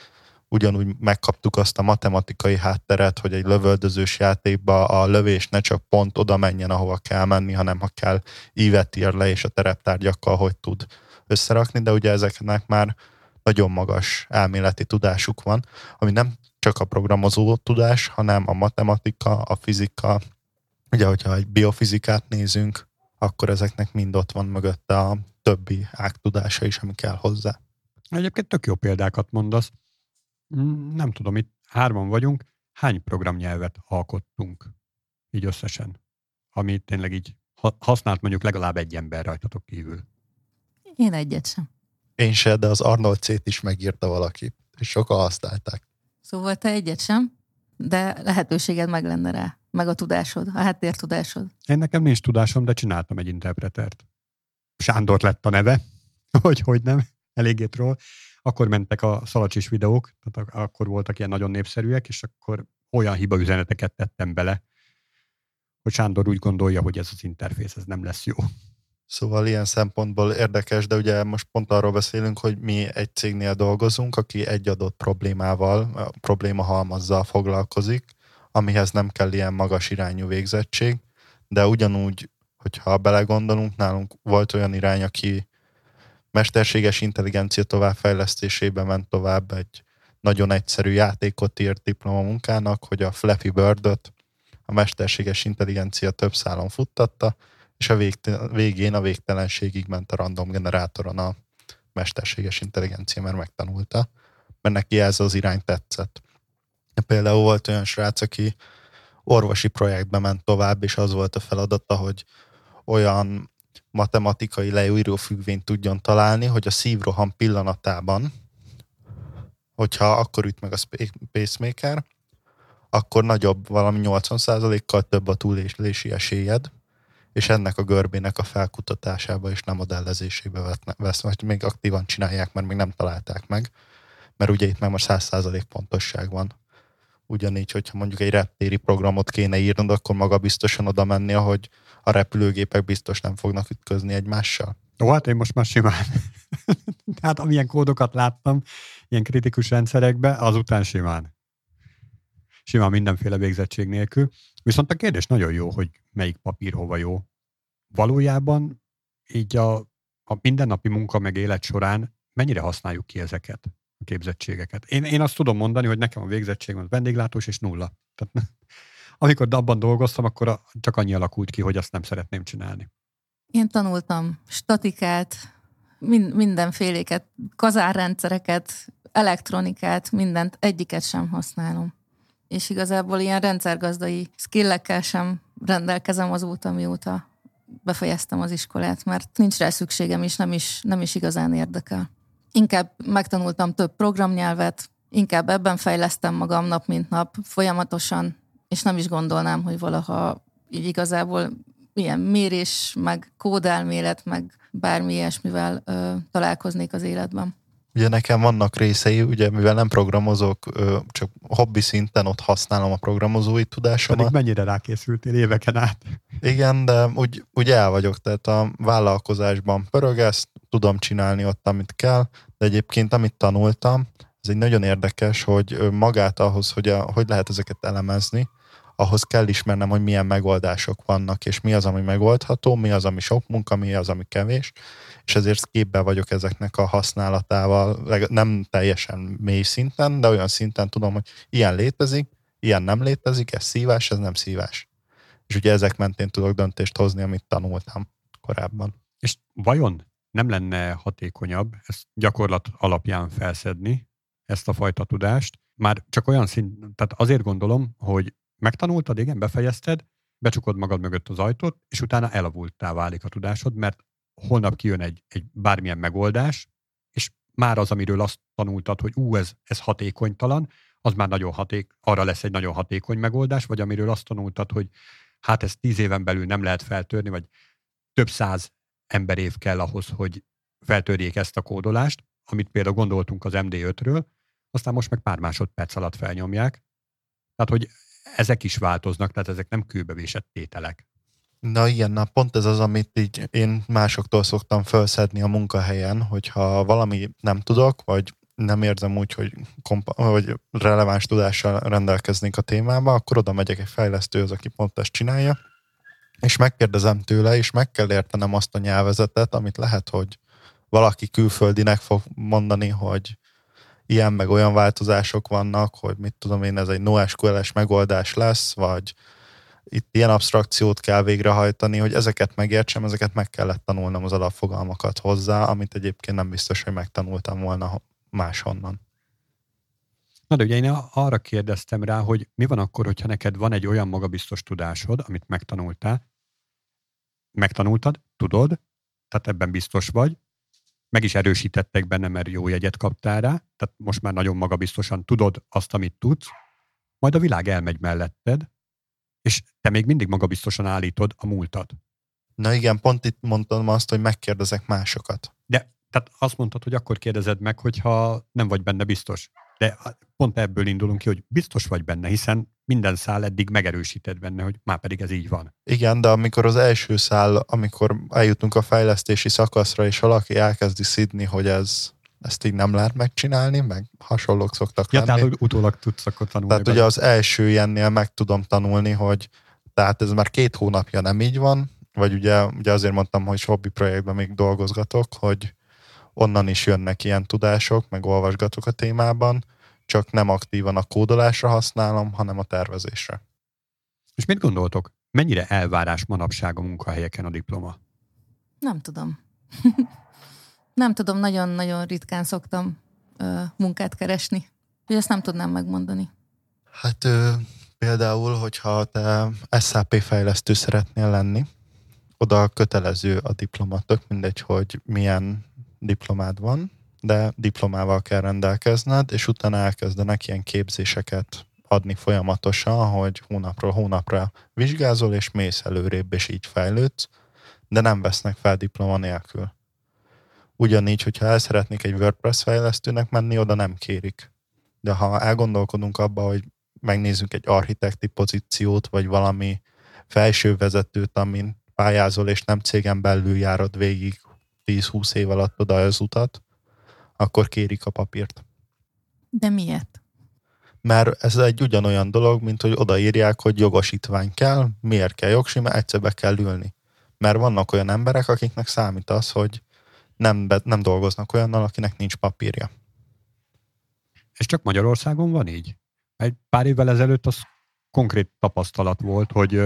ugyanúgy megkaptuk azt a matematikai hátteret, hogy egy lövöldözős játékba a lövés ne csak pont oda menjen, ahova kell menni, hanem ha kell ívet ír le, és a tereptárgyakkal hogy tud összerakni, de ugye ezeknek már nagyon magas elméleti tudásuk van, ami nem csak a programozó tudás, hanem a matematika, a fizika. Ugye, hogyha egy biofizikát nézünk, akkor ezeknek mind ott van mögötte a többi ágtudása is, ami kell hozzá. Egyébként tök jó példákat mondasz. Nem tudom, itt hárman vagyunk, hány programnyelvet alkottunk így összesen, ami tényleg így használt mondjuk legalább egy ember rajtatok kívül. Én egyet sem. Én se, de az Arnold C-t is megírta valaki, és sokan használták. Szóval te egyet sem, de lehetőséged meg lenne rá, meg a tudásod, a háttértudásod. Én nekem nincs tudásom, de csináltam egy interpretert. Sándor lett a neve, hogy hogy nem, eléggé troll. Akkor mentek a szalacsis videók, tehát akkor voltak ilyen nagyon népszerűek, és akkor olyan hiba üzeneteket tettem bele, hogy Sándor úgy gondolja, hogy ez az interfész, ez nem lesz jó. Szóval ilyen szempontból érdekes, de ugye most pont arról beszélünk, hogy mi egy cégnél dolgozunk, aki egy adott problémával, probléma halmazzal foglalkozik, amihez nem kell ilyen magas irányú végzettség, de ugyanúgy, hogyha belegondolunk, nálunk volt olyan irány, aki mesterséges intelligencia továbbfejlesztésébe ment tovább egy nagyon egyszerű játékot írt diplomamunkának, hogy a Flappy Bird-öt a mesterséges intelligencia több szálon futtatta, és a végén a végtelenségig ment a random generátoron a mesterséges intelligencia, mert megtanulta, mert neki ez az irány tetszett. Például volt olyan srác, aki orvosi projektbe ment tovább, és az volt a feladata, hogy olyan matematikai leíró függvényt tudjon találni, hogy a szívroham pillanatában hogyha akkor üt meg a pacemaker, akkor nagyobb, valami 80%-kal több a túlélési esélyed, és ennek a görbének a felkutatásába és nem modellezésébe vesz, vagy még aktívan csinálják, mert még nem találták meg, mert ugye itt már most 100% pontosság van. Ugyanígy, hogyha mondjuk egy reptéri programot kéne írnod, akkor maga biztosan oda menni, ahogy a repülőgépek biztos nem fognak ütközni egymással. Ó, hát én most már simán. hát amilyen kódokat láttam, ilyen kritikus rendszerekbe, azután simán. Simán mindenféle végzettség nélkül. Viszont a kérdés nagyon jó, hogy melyik papír hova jó. Valójában így a, a mindennapi munka meg élet során mennyire használjuk ki ezeket a képzettségeket. Én, én azt tudom mondani, hogy nekem a végzettségem az vendéglátós és nulla. Tehát, amikor abban dolgoztam, akkor csak annyi alakult ki, hogy azt nem szeretném csinálni. Én tanultam statikát, min- mindenféléket, kazárrendszereket, elektronikát, mindent, egyiket sem használom. És igazából ilyen rendszergazdai skillekkel sem rendelkezem azóta, mióta befejeztem az iskolát, mert nincs rá szükségem, és nem is, nem is igazán érdekel. Inkább megtanultam több programnyelvet, inkább ebben fejlesztem magam nap mint nap, folyamatosan, és nem is gondolnám, hogy valaha így igazából ilyen mérés, meg kódelmélet, meg bármi ilyesmivel ö, találkoznék az életben. Ugye nekem vannak részei, ugye mivel nem programozok, ö, csak hobbi szinten ott használom a programozói tudásomat. Pedig mennyire rákészültél éveken át? Igen, de úgy, úgy el vagyok, tehát a vállalkozásban pörög ezt, tudom csinálni ott, amit kell, de egyébként amit tanultam, ez egy nagyon érdekes, hogy magát ahhoz, hogy a, hogy lehet ezeket elemezni, ahhoz kell ismernem, hogy milyen megoldások vannak, és mi az, ami megoldható, mi az, ami sok munka, mi az, ami kevés, és ezért képbe vagyok ezeknek a használatával, nem teljesen mély szinten, de olyan szinten tudom, hogy ilyen létezik, ilyen nem létezik, ez szívás, ez nem szívás. És ugye ezek mentén tudok döntést hozni, amit tanultam korábban. És vajon nem lenne hatékonyabb ezt gyakorlat alapján felszedni, ezt a fajta tudást, már csak olyan szint, tehát azért gondolom, hogy Megtanultad, igen, befejezted, becsukod magad mögött az ajtót, és utána elavultá válik a tudásod, mert holnap kijön egy, egy bármilyen megoldás, és már az, amiről azt tanultad, hogy ú, ez, ez hatékonytalan, az már nagyon haték, arra lesz egy nagyon hatékony megoldás, vagy amiről azt tanultad, hogy hát ezt tíz éven belül nem lehet feltörni, vagy több száz emberév kell ahhoz, hogy feltörjék ezt a kódolást, amit például gondoltunk az MD5-ről, aztán most meg pár másodperc alatt felnyomják. Tehát, hogy ezek is változnak, tehát ezek nem kőbevésett tételek. Na igen, na pont ez az, amit így én másoktól szoktam felszedni a munkahelyen, hogyha valami nem tudok, vagy nem érzem úgy, hogy, kompa- vagy releváns tudással rendelkeznék a témába, akkor oda megyek egy fejlesztőhöz, aki pont ezt csinálja, és megkérdezem tőle, és meg kell értenem azt a nyelvezetet, amit lehet, hogy valaki külföldinek fog mondani, hogy ilyen meg olyan változások vannak, hogy mit tudom én, ez egy NoSQL-es megoldás lesz, vagy itt ilyen abstrakciót kell végrehajtani, hogy ezeket megértsem, ezeket meg kellett tanulnom az alapfogalmakat hozzá, amit egyébként nem biztos, hogy megtanultam volna máshonnan. Na de ugye én arra kérdeztem rá, hogy mi van akkor, hogyha neked van egy olyan magabiztos tudásod, amit megtanultál, megtanultad, tudod, tehát ebben biztos vagy, meg is erősítettek benne, mert jó jegyet kaptál rá, tehát most már nagyon magabiztosan tudod azt, amit tudsz, majd a világ elmegy melletted, és te még mindig magabiztosan állítod a múltat. Na igen, pont itt mondtam azt, hogy megkérdezek másokat. De tehát azt mondtad, hogy akkor kérdezed meg, hogyha nem vagy benne biztos. De pont ebből indulunk ki, hogy biztos vagy benne, hiszen minden szál eddig megerősített benne, hogy már pedig ez így van. Igen, de amikor az első szál, amikor eljutunk a fejlesztési szakaszra, és valaki elkezdi szidni, hogy ez ezt így nem lehet megcsinálni, meg hasonlók szoktak ja, lenni. tehát utólag tudsz akkor tanulni. Tehát ugye az első ilyennél meg tudom tanulni, hogy tehát ez már két hónapja nem így van, vagy ugye, ugye azért mondtam, hogy hobbi projektben még dolgozgatok, hogy onnan is jönnek ilyen tudások, meg olvasgatok a témában, csak nem aktívan a kódolásra használom, hanem a tervezésre. És mit gondoltok? Mennyire elvárás manapság a munkahelyeken a diploma? Nem tudom. nem tudom, nagyon-nagyon ritkán szoktam ö, munkát keresni. Úgyhogy ezt nem tudnám megmondani. Hát ö, például, hogyha te SAP fejlesztő szeretnél lenni, oda kötelező a diploma, tök mindegy, hogy milyen diplomád van, de diplomával kell rendelkezned, és utána elkezdenek ilyen képzéseket adni folyamatosan, hogy hónapról hónapra vizsgázol, és mész előrébb, és így fejlődsz, de nem vesznek fel diploma nélkül. Ugyanígy, hogyha el szeretnék egy WordPress fejlesztőnek menni, oda nem kérik. De ha elgondolkodunk abba, hogy megnézzük egy architekti pozíciót, vagy valami felső vezetőt, amin pályázol, és nem cégen belül járod végig 10-20 év alatt oda az utat, akkor kérik a papírt. De miért? Mert ez egy ugyanolyan dolog, mint hogy odaírják, hogy jogosítvány kell, miért kell jogsi, mert egyszer be kell ülni. Mert vannak olyan emberek, akiknek számít az, hogy nem, be, nem dolgoznak olyannal, akinek nincs papírja. Ez csak Magyarországon van így? Egy pár évvel ezelőtt az konkrét tapasztalat volt, hogy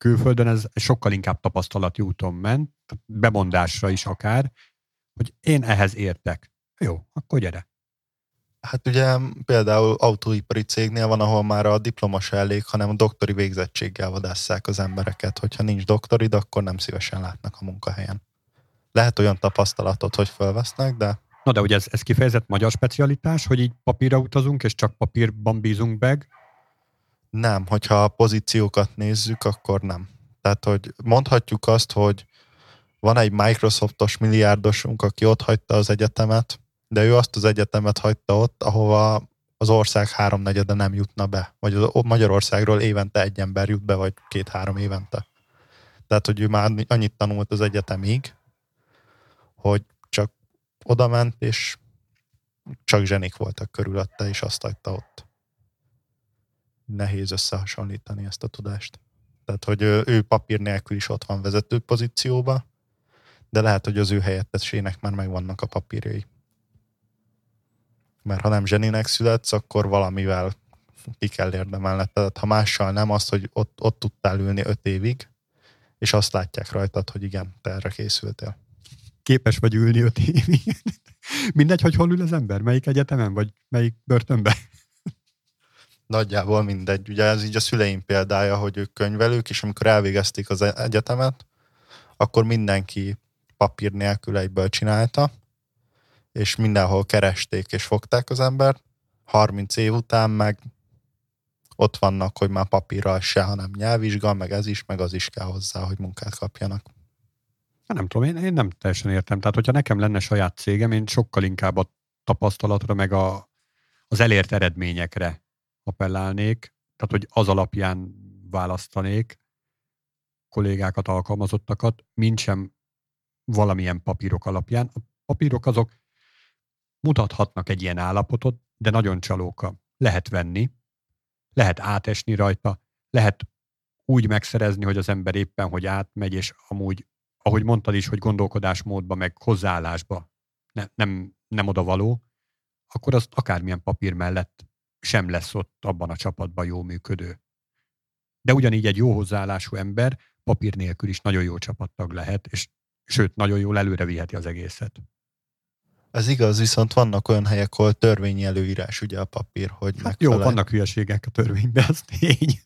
külföldön ez sokkal inkább tapasztalati úton ment, bemondásra is akár, hogy én ehhez értek. Jó, akkor gyere. Hát ugye például autóipari cégnél van, ahol már a diploma se elég, hanem a doktori végzettséggel vadásszák az embereket. Hogyha nincs doktorid, akkor nem szívesen látnak a munkahelyen. Lehet olyan tapasztalatot, hogy felvesznek, de... Na de ugye ez, ez kifejezett magyar specialitás, hogy így papírra utazunk, és csak papírban bízunk meg? Nem, hogyha a pozíciókat nézzük, akkor nem. Tehát, hogy mondhatjuk azt, hogy van egy Microsoftos milliárdosunk, aki ott hagyta az egyetemet, de ő azt az egyetemet hagyta ott, ahova az ország háromnegyede nem jutna be. Vagy Magyarországról évente egy ember jut be, vagy két-három évente. Tehát, hogy ő már annyit tanult az egyetemig, hogy csak oda ment, és csak zsenik voltak körülötte, és azt hagyta ott. Nehéz összehasonlítani ezt a tudást. Tehát, hogy ő, papír nélkül is ott van vezető pozícióba, de lehet, hogy az ő helyettesének már megvannak a papírjai. Mert ha nem zseninek születsz, akkor valamivel ki kell érdemelned. Tehát ha mással nem, azt, hogy ott, ott tudtál ülni öt évig, és azt látják rajtad, hogy igen, te erre készültél. Képes vagy ülni öt évig. Mindegy, hogy hol ül az ember, melyik egyetemen, vagy melyik börtönben. Nagyjából mindegy. Ugye ez így a szüleim példája, hogy ők könyvelők, és amikor elvégezték az egyetemet, akkor mindenki papír nélkül egyből csinálta, és mindenhol keresték és fogták az embert. 30 év után meg ott vannak, hogy már papírral se, hanem nyelvvizsga, meg ez is, meg az is kell hozzá, hogy munkát kapjanak. Hát nem tudom, én, én nem teljesen értem. Tehát, hogyha nekem lenne saját cégem, én sokkal inkább a tapasztalatra, meg a, az elért eredményekre appellálnék, tehát, hogy az alapján választanék kollégákat, alkalmazottakat, mint sem valamilyen papírok alapján. A papírok azok mutathatnak egy ilyen állapotot, de nagyon csalóka. Lehet venni, lehet átesni rajta, lehet úgy megszerezni, hogy az ember éppen, hogy átmegy, és amúgy, ahogy mondtad is, hogy gondolkodásmódba, meg hozzáállásba ne, nem, nem oda való, akkor azt akármilyen papír mellett sem lesz ott abban a csapatban jó működő. De ugyanígy egy jó hozzáállású ember papír nélkül is nagyon jó csapattag lehet, és sőt, nagyon jól előre viheti az egészet. Ez igaz, viszont vannak olyan helyek, ahol törvényi előírás ugye a papír, hogy hát megfelel. Jó, vannak hülyeségek a törvényben, ez tény.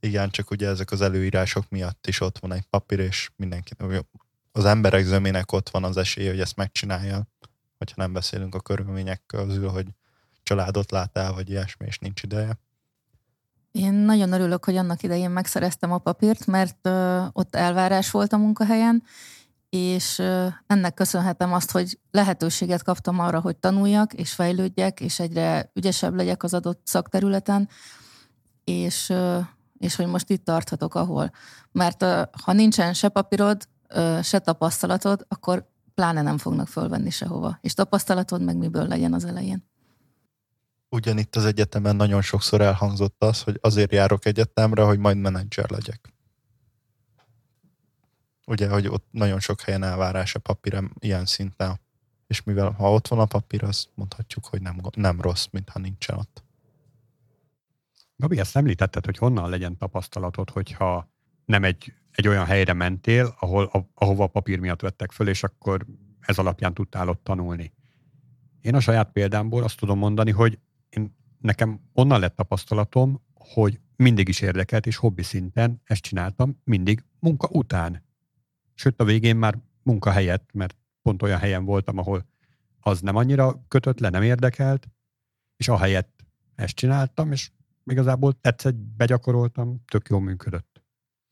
Igen, csak ugye ezek az előírások miatt is ott van egy papír, és mindenki, az emberek zömének ott van az esélye, hogy ezt megcsinálja, hogyha nem beszélünk a körülmények közül, hogy családot lát vagy ilyesmi, és nincs ideje. Én nagyon örülök, hogy annak idején megszereztem a papírt, mert ö, ott elvárás volt a munkahelyen, és ennek köszönhetem azt, hogy lehetőséget kaptam arra, hogy tanuljak, és fejlődjek, és egyre ügyesebb legyek az adott szakterületen, és, és hogy most itt tarthatok, ahol. Mert ha nincsen se papírod, se tapasztalatod, akkor pláne nem fognak fölvenni sehova. És tapasztalatod meg miből legyen az elején. Ugyanitt az egyetemen nagyon sokszor elhangzott az, hogy azért járok egyetemre, hogy majd menedzser legyek. Ugye, hogy ott nagyon sok helyen elvárás a papírem ilyen szinten. És mivel ha ott van a papír, azt mondhatjuk, hogy nem, nem rossz, mintha nincsen ott. Gabi, ezt említetted, hogy honnan legyen tapasztalatod, hogyha nem egy, egy olyan helyre mentél, ahol, a, ahova a papír miatt vettek föl, és akkor ez alapján tudtál ott tanulni. Én a saját példámból azt tudom mondani, hogy nekem onnan lett tapasztalatom, hogy mindig is érdekelt, és hobbi szinten ezt csináltam, mindig munka után sőt a végén már munkahelyet, mert pont olyan helyen voltam, ahol az nem annyira kötött le, nem érdekelt, és ahelyett ezt csináltam, és igazából tetszett, begyakoroltam, tök jól működött.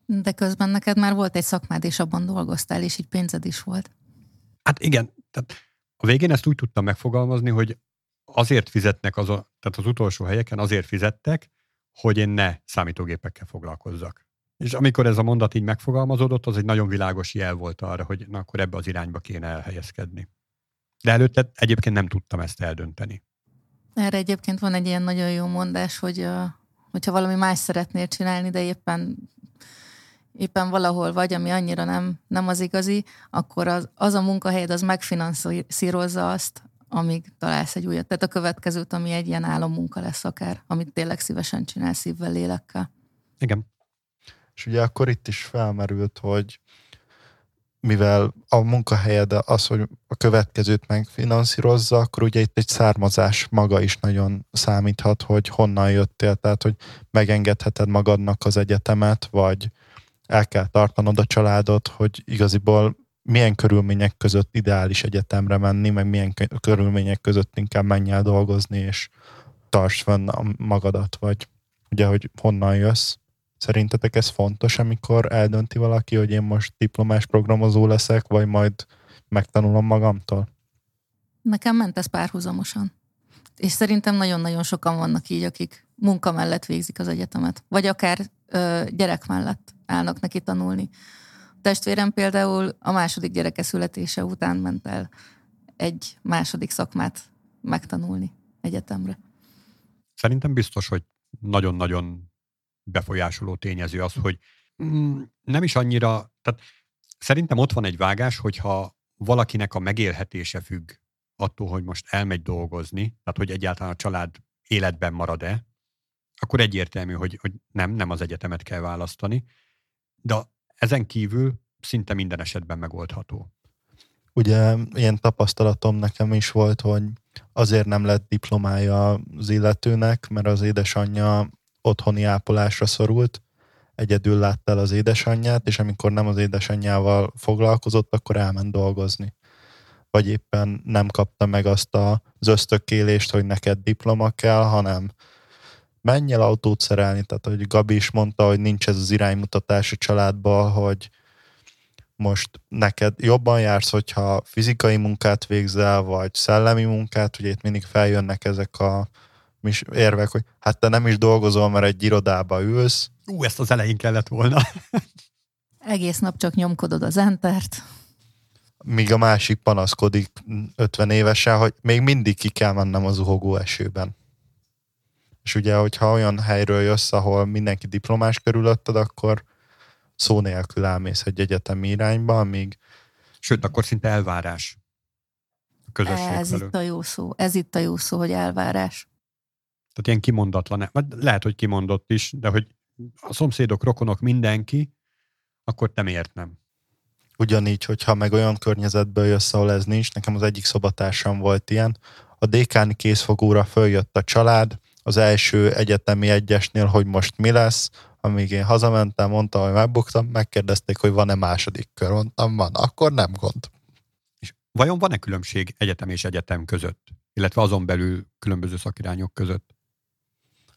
De közben neked már volt egy szakmád, és abban dolgoztál, és így pénzed is volt. Hát igen, tehát a végén ezt úgy tudtam megfogalmazni, hogy azért fizetnek, az tehát az utolsó helyeken azért fizettek, hogy én ne számítógépekkel foglalkozzak. És amikor ez a mondat így megfogalmazódott, az egy nagyon világos jel volt arra, hogy na akkor ebbe az irányba kéne elhelyezkedni. De előtte egyébként nem tudtam ezt eldönteni. Erre egyébként van egy ilyen nagyon jó mondás, hogy hogyha valami más szeretnél csinálni, de éppen éppen valahol vagy, ami annyira nem, nem az igazi, akkor az, az a munkahelyed az megfinanszírozza azt, amíg találsz egy újat. Tehát a következőt, ami egy ilyen álommunka lesz akár, amit tényleg szívesen csinál szívvel, lélekkel. Igen. És ugye akkor itt is felmerült, hogy mivel a munkahelyed az, hogy a következőt megfinanszírozza, akkor ugye itt egy származás maga is nagyon számíthat, hogy honnan jöttél, tehát hogy megengedheted magadnak az egyetemet, vagy el kell tartanod a családot, hogy igaziból milyen körülmények között ideális egyetemre menni, meg milyen körülmények között inkább menj el dolgozni, és tartsd fenn magadat, vagy ugye, hogy honnan jössz. Szerintetek ez fontos, amikor eldönti valaki, hogy én most diplomás programozó leszek, vagy majd megtanulom magamtól? Nekem ment ez párhuzamosan. És szerintem nagyon-nagyon sokan vannak így, akik munka mellett végzik az egyetemet. Vagy akár ö, gyerek mellett állnak neki tanulni. Testvérem például a második gyereke születése után ment el egy második szakmát megtanulni egyetemre. Szerintem biztos, hogy nagyon-nagyon befolyásoló tényező az, hogy mm, nem is annyira, tehát szerintem ott van egy vágás, hogyha valakinek a megélhetése függ attól, hogy most elmegy dolgozni, tehát hogy egyáltalán a család életben marad-e, akkor egyértelmű, hogy, hogy nem, nem az egyetemet kell választani, de ezen kívül szinte minden esetben megoldható. Ugye ilyen tapasztalatom nekem is volt, hogy azért nem lett diplomája az illetőnek, mert az édesanyja otthoni ápolásra szorult, egyedül látta el az édesanyját, és amikor nem az édesanyjával foglalkozott, akkor elment dolgozni. Vagy éppen nem kapta meg azt az ösztökélést, hogy neked diploma kell, hanem menj el autót szerelni, tehát hogy Gabi is mondta, hogy nincs ez az iránymutatás a családba, hogy most neked jobban jársz, hogyha fizikai munkát végzel, vagy szellemi munkát, ugye itt mindig feljönnek ezek a érvek, hogy hát te nem is dolgozol, mert egy irodába ülsz. Ú, ezt az elején kellett volna. Egész nap csak nyomkodod az entert. Míg a másik panaszkodik 50 évesen, hogy még mindig ki kell mennem az uhogó esőben. És ugye, hogyha olyan helyről jössz, ahol mindenki diplomás körülötted, akkor szó nélkül elmész egy egyetemi irányba, amíg... Sőt, akkor szinte elvárás a közösség Ez felül. itt a jó szó. Ez itt a jó szó, hogy elvárás. Tehát ilyen kimondatlan, vagy lehet, hogy kimondott is, de hogy a szomszédok, rokonok, mindenki, akkor te miért nem? Ugyanígy, hogyha meg olyan környezetből jössz, ahol ez nincs, nekem az egyik szobatársam volt ilyen, a dékáni készfogóra följött a család, az első egyetemi egyesnél, hogy most mi lesz, amíg én hazamentem, mondtam, hogy megbuktam, megkérdezték, hogy van-e második kör, mondtam, van, akkor nem gond. És vajon van-e különbség egyetem és egyetem között, illetve azon belül különböző szakirányok között?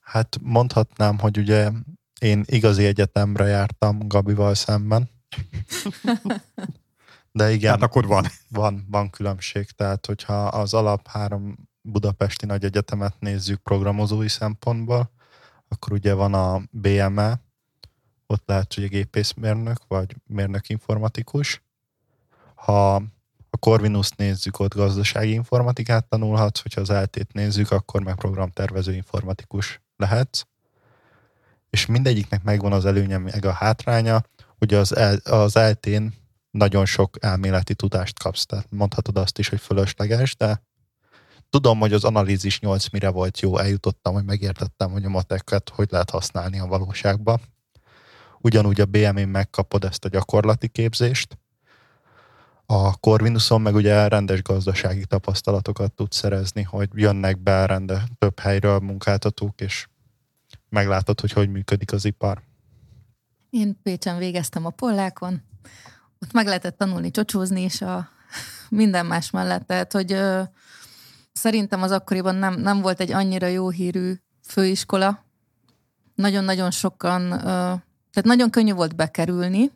Hát mondhatnám, hogy ugye én igazi egyetemre jártam Gabival szemben. De igen. Hát akkor van. Van, van különbség. Tehát, hogyha az alap három budapesti nagy egyetemet nézzük programozói szempontból, akkor ugye van a BME, ott lehet, hogy gépészmérnök, vagy mérnök informatikus. Ha a Corvinus nézzük, ott gazdasági informatikát tanulhatsz, hogyha az eltét nézzük, akkor meg programtervező informatikus lehetsz. És mindegyiknek megvan az előnye, meg a hátránya, hogy az, az eltén nagyon sok elméleti tudást kapsz, tehát mondhatod azt is, hogy fölösleges, de tudom, hogy az analízis 8 mire volt jó, eljutottam, hogy megértettem, hogy a mateket hogy lehet használni a valóságban. Ugyanúgy a BM-én megkapod ezt a gyakorlati képzést, a Corvinuson meg ugye rendes gazdasági tapasztalatokat tudsz szerezni, hogy jönnek be rende több helyről munkáltatók, és meglátod, hogy hogy működik az ipar. Én Pécsen végeztem a pollákon, ott meg lehetett tanulni csocsózni is a minden más mellett. Tehát, hogy szerintem az akkoriban nem, nem volt egy annyira jó hírű főiskola. Nagyon-nagyon sokan, tehát nagyon könnyű volt bekerülni,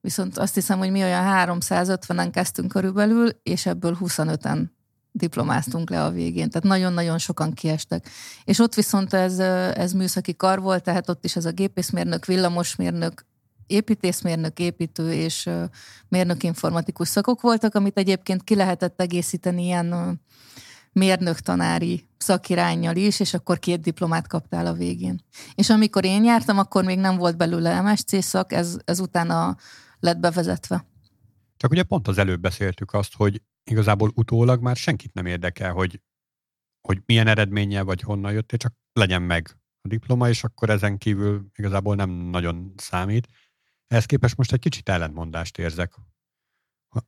viszont azt hiszem, hogy mi olyan 350-en kezdtünk körülbelül, és ebből 25-en diplomáztunk le a végén, tehát nagyon-nagyon sokan kiestek. És ott viszont ez, ez műszaki kar volt, tehát ott is ez a gépészmérnök, villamosmérnök, építészmérnök, építő és mérnök informatikus szakok voltak, amit egyébként ki lehetett egészíteni ilyen mérnök tanári szakirányjal is, és akkor két diplomát kaptál a végén. És amikor én jártam, akkor még nem volt belőle MSC szak, ez, ez utána lett bevezetve. Csak ugye pont az előbb beszéltük azt, hogy igazából utólag már senkit nem érdekel, hogy, hogy milyen eredménnyel vagy honnan jöttél, csak legyen meg a diploma, és akkor ezen kívül igazából nem nagyon számít. Ehhez képest most egy kicsit ellentmondást érzek,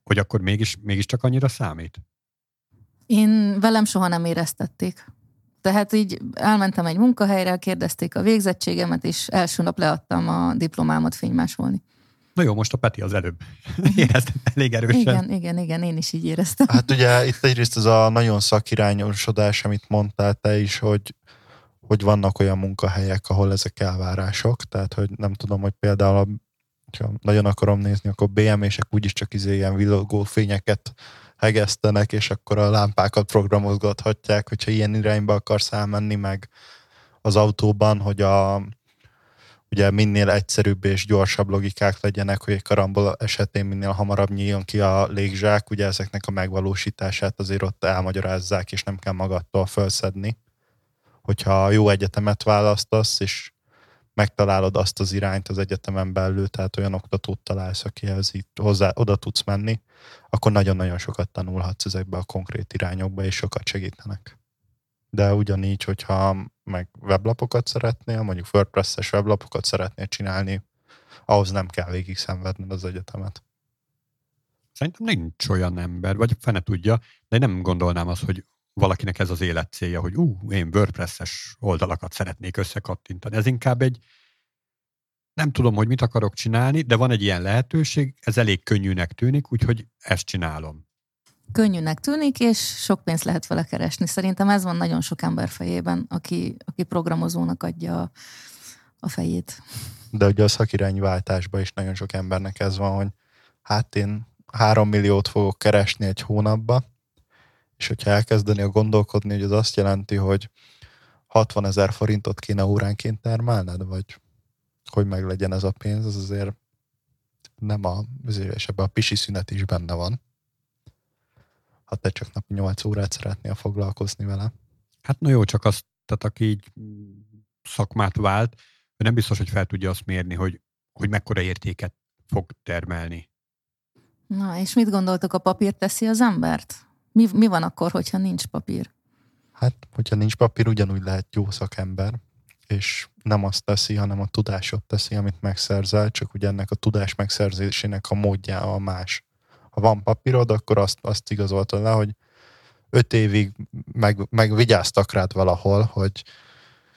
hogy akkor mégis, mégiscsak annyira számít. Én velem soha nem éreztették. Tehát így elmentem egy munkahelyre, kérdezték a végzettségemet, és első nap leadtam a diplomámat fénymásolni. Na jó, most a Peti az előbb. Éreztem elég erősen. Igen, igen, igen, én is így éreztem. Hát ugye itt egyrészt ez a nagyon szakirányosodás, amit mondtál te is, hogy, hogy vannak olyan munkahelyek, ahol ezek elvárások, tehát hogy nem tudom, hogy például ha nagyon akarom nézni, akkor BM-sek úgyis csak izé ilyen villogó fényeket hegesztenek, és akkor a lámpákat programozgathatják, hogyha ilyen irányba akarsz elmenni, meg az autóban, hogy a ugye minél egyszerűbb és gyorsabb logikák legyenek, hogy egy karambol esetén minél hamarabb nyíljon ki a légzsák, ugye ezeknek a megvalósítását azért ott elmagyarázzák, és nem kell magattól felszedni. Hogyha jó egyetemet választasz, és megtalálod azt az irányt az egyetemen belül, tehát olyan oktatót találsz, akihez itt hozzá, oda tudsz menni, akkor nagyon-nagyon sokat tanulhatsz ezekbe a konkrét irányokba, és sokat segítenek de ugyanígy, hogyha meg weblapokat szeretnél, mondjuk WordPress-es weblapokat szeretnél csinálni, ahhoz nem kell végig szenvedned az egyetemet. Szerintem nincs olyan ember, vagy fene tudja, de én nem gondolnám azt, hogy valakinek ez az élet célja, hogy ú, én WordPress-es oldalakat szeretnék összekattintani. Ez inkább egy, nem tudom, hogy mit akarok csinálni, de van egy ilyen lehetőség, ez elég könnyűnek tűnik, úgyhogy ezt csinálom könnyűnek tűnik, és sok pénzt lehet vele keresni. Szerintem ez van nagyon sok ember fejében, aki, aki programozónak adja a, a fejét. De ugye a szakirányváltásban is nagyon sok embernek ez van, hogy hát én három milliót fogok keresni egy hónapba, és hogyha elkezdeni a gondolkodni, hogy az azt jelenti, hogy 60 ezer forintot kéne óránként termelned, vagy hogy meg legyen ez a pénz, az azért nem a, és ebben a pisi szünet is benne van ha te csak napi 8 órát szeretnél foglalkozni vele. Hát na jó, csak azt, tehát aki így szakmát vált, ő nem biztos, hogy fel tudja azt mérni, hogy, hogy mekkora értéket fog termelni. Na, és mit gondoltok, a papír teszi az embert? Mi, mi van akkor, hogyha nincs papír? Hát, hogyha nincs papír, ugyanúgy lehet jó szakember, és nem azt teszi, hanem a tudásot teszi, amit megszerzel, csak ugye ennek a tudás megszerzésének a módja a más ha van papírod, akkor azt, azt igazoltad le, hogy öt évig meg, meg vigyáztak rád valahol, hogy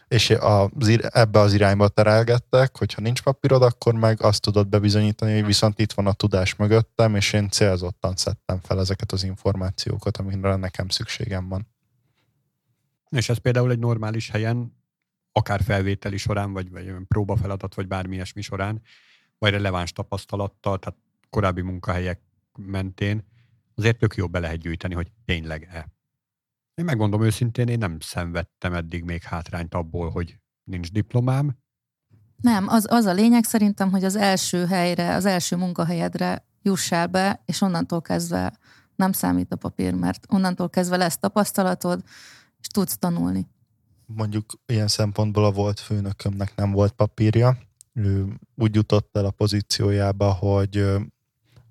és az, ebbe az irányba terelgettek, hogyha nincs papírod, akkor meg azt tudod bebizonyítani, hogy viszont itt van a tudás mögöttem, és én célzottan szedtem fel ezeket az információkat, amire nekem szükségem van. És ez például egy normális helyen, akár felvételi során, vagy, vagy próbafeladat, vagy bármi ilyesmi során, vagy releváns tapasztalattal, tehát korábbi munkahelyek mentén azért tök jó be lehet gyűjteni, hogy tényleg-e. Én megmondom őszintén, én nem szenvedtem eddig még hátrányt abból, hogy nincs diplomám. Nem, az, az a lényeg szerintem, hogy az első helyre, az első munkahelyedre jussál be, és onnantól kezdve nem számít a papír, mert onnantól kezdve lesz tapasztalatod, és tudsz tanulni. Mondjuk ilyen szempontból a volt főnökömnek nem volt papírja. Ő úgy jutott el a pozíciójába, hogy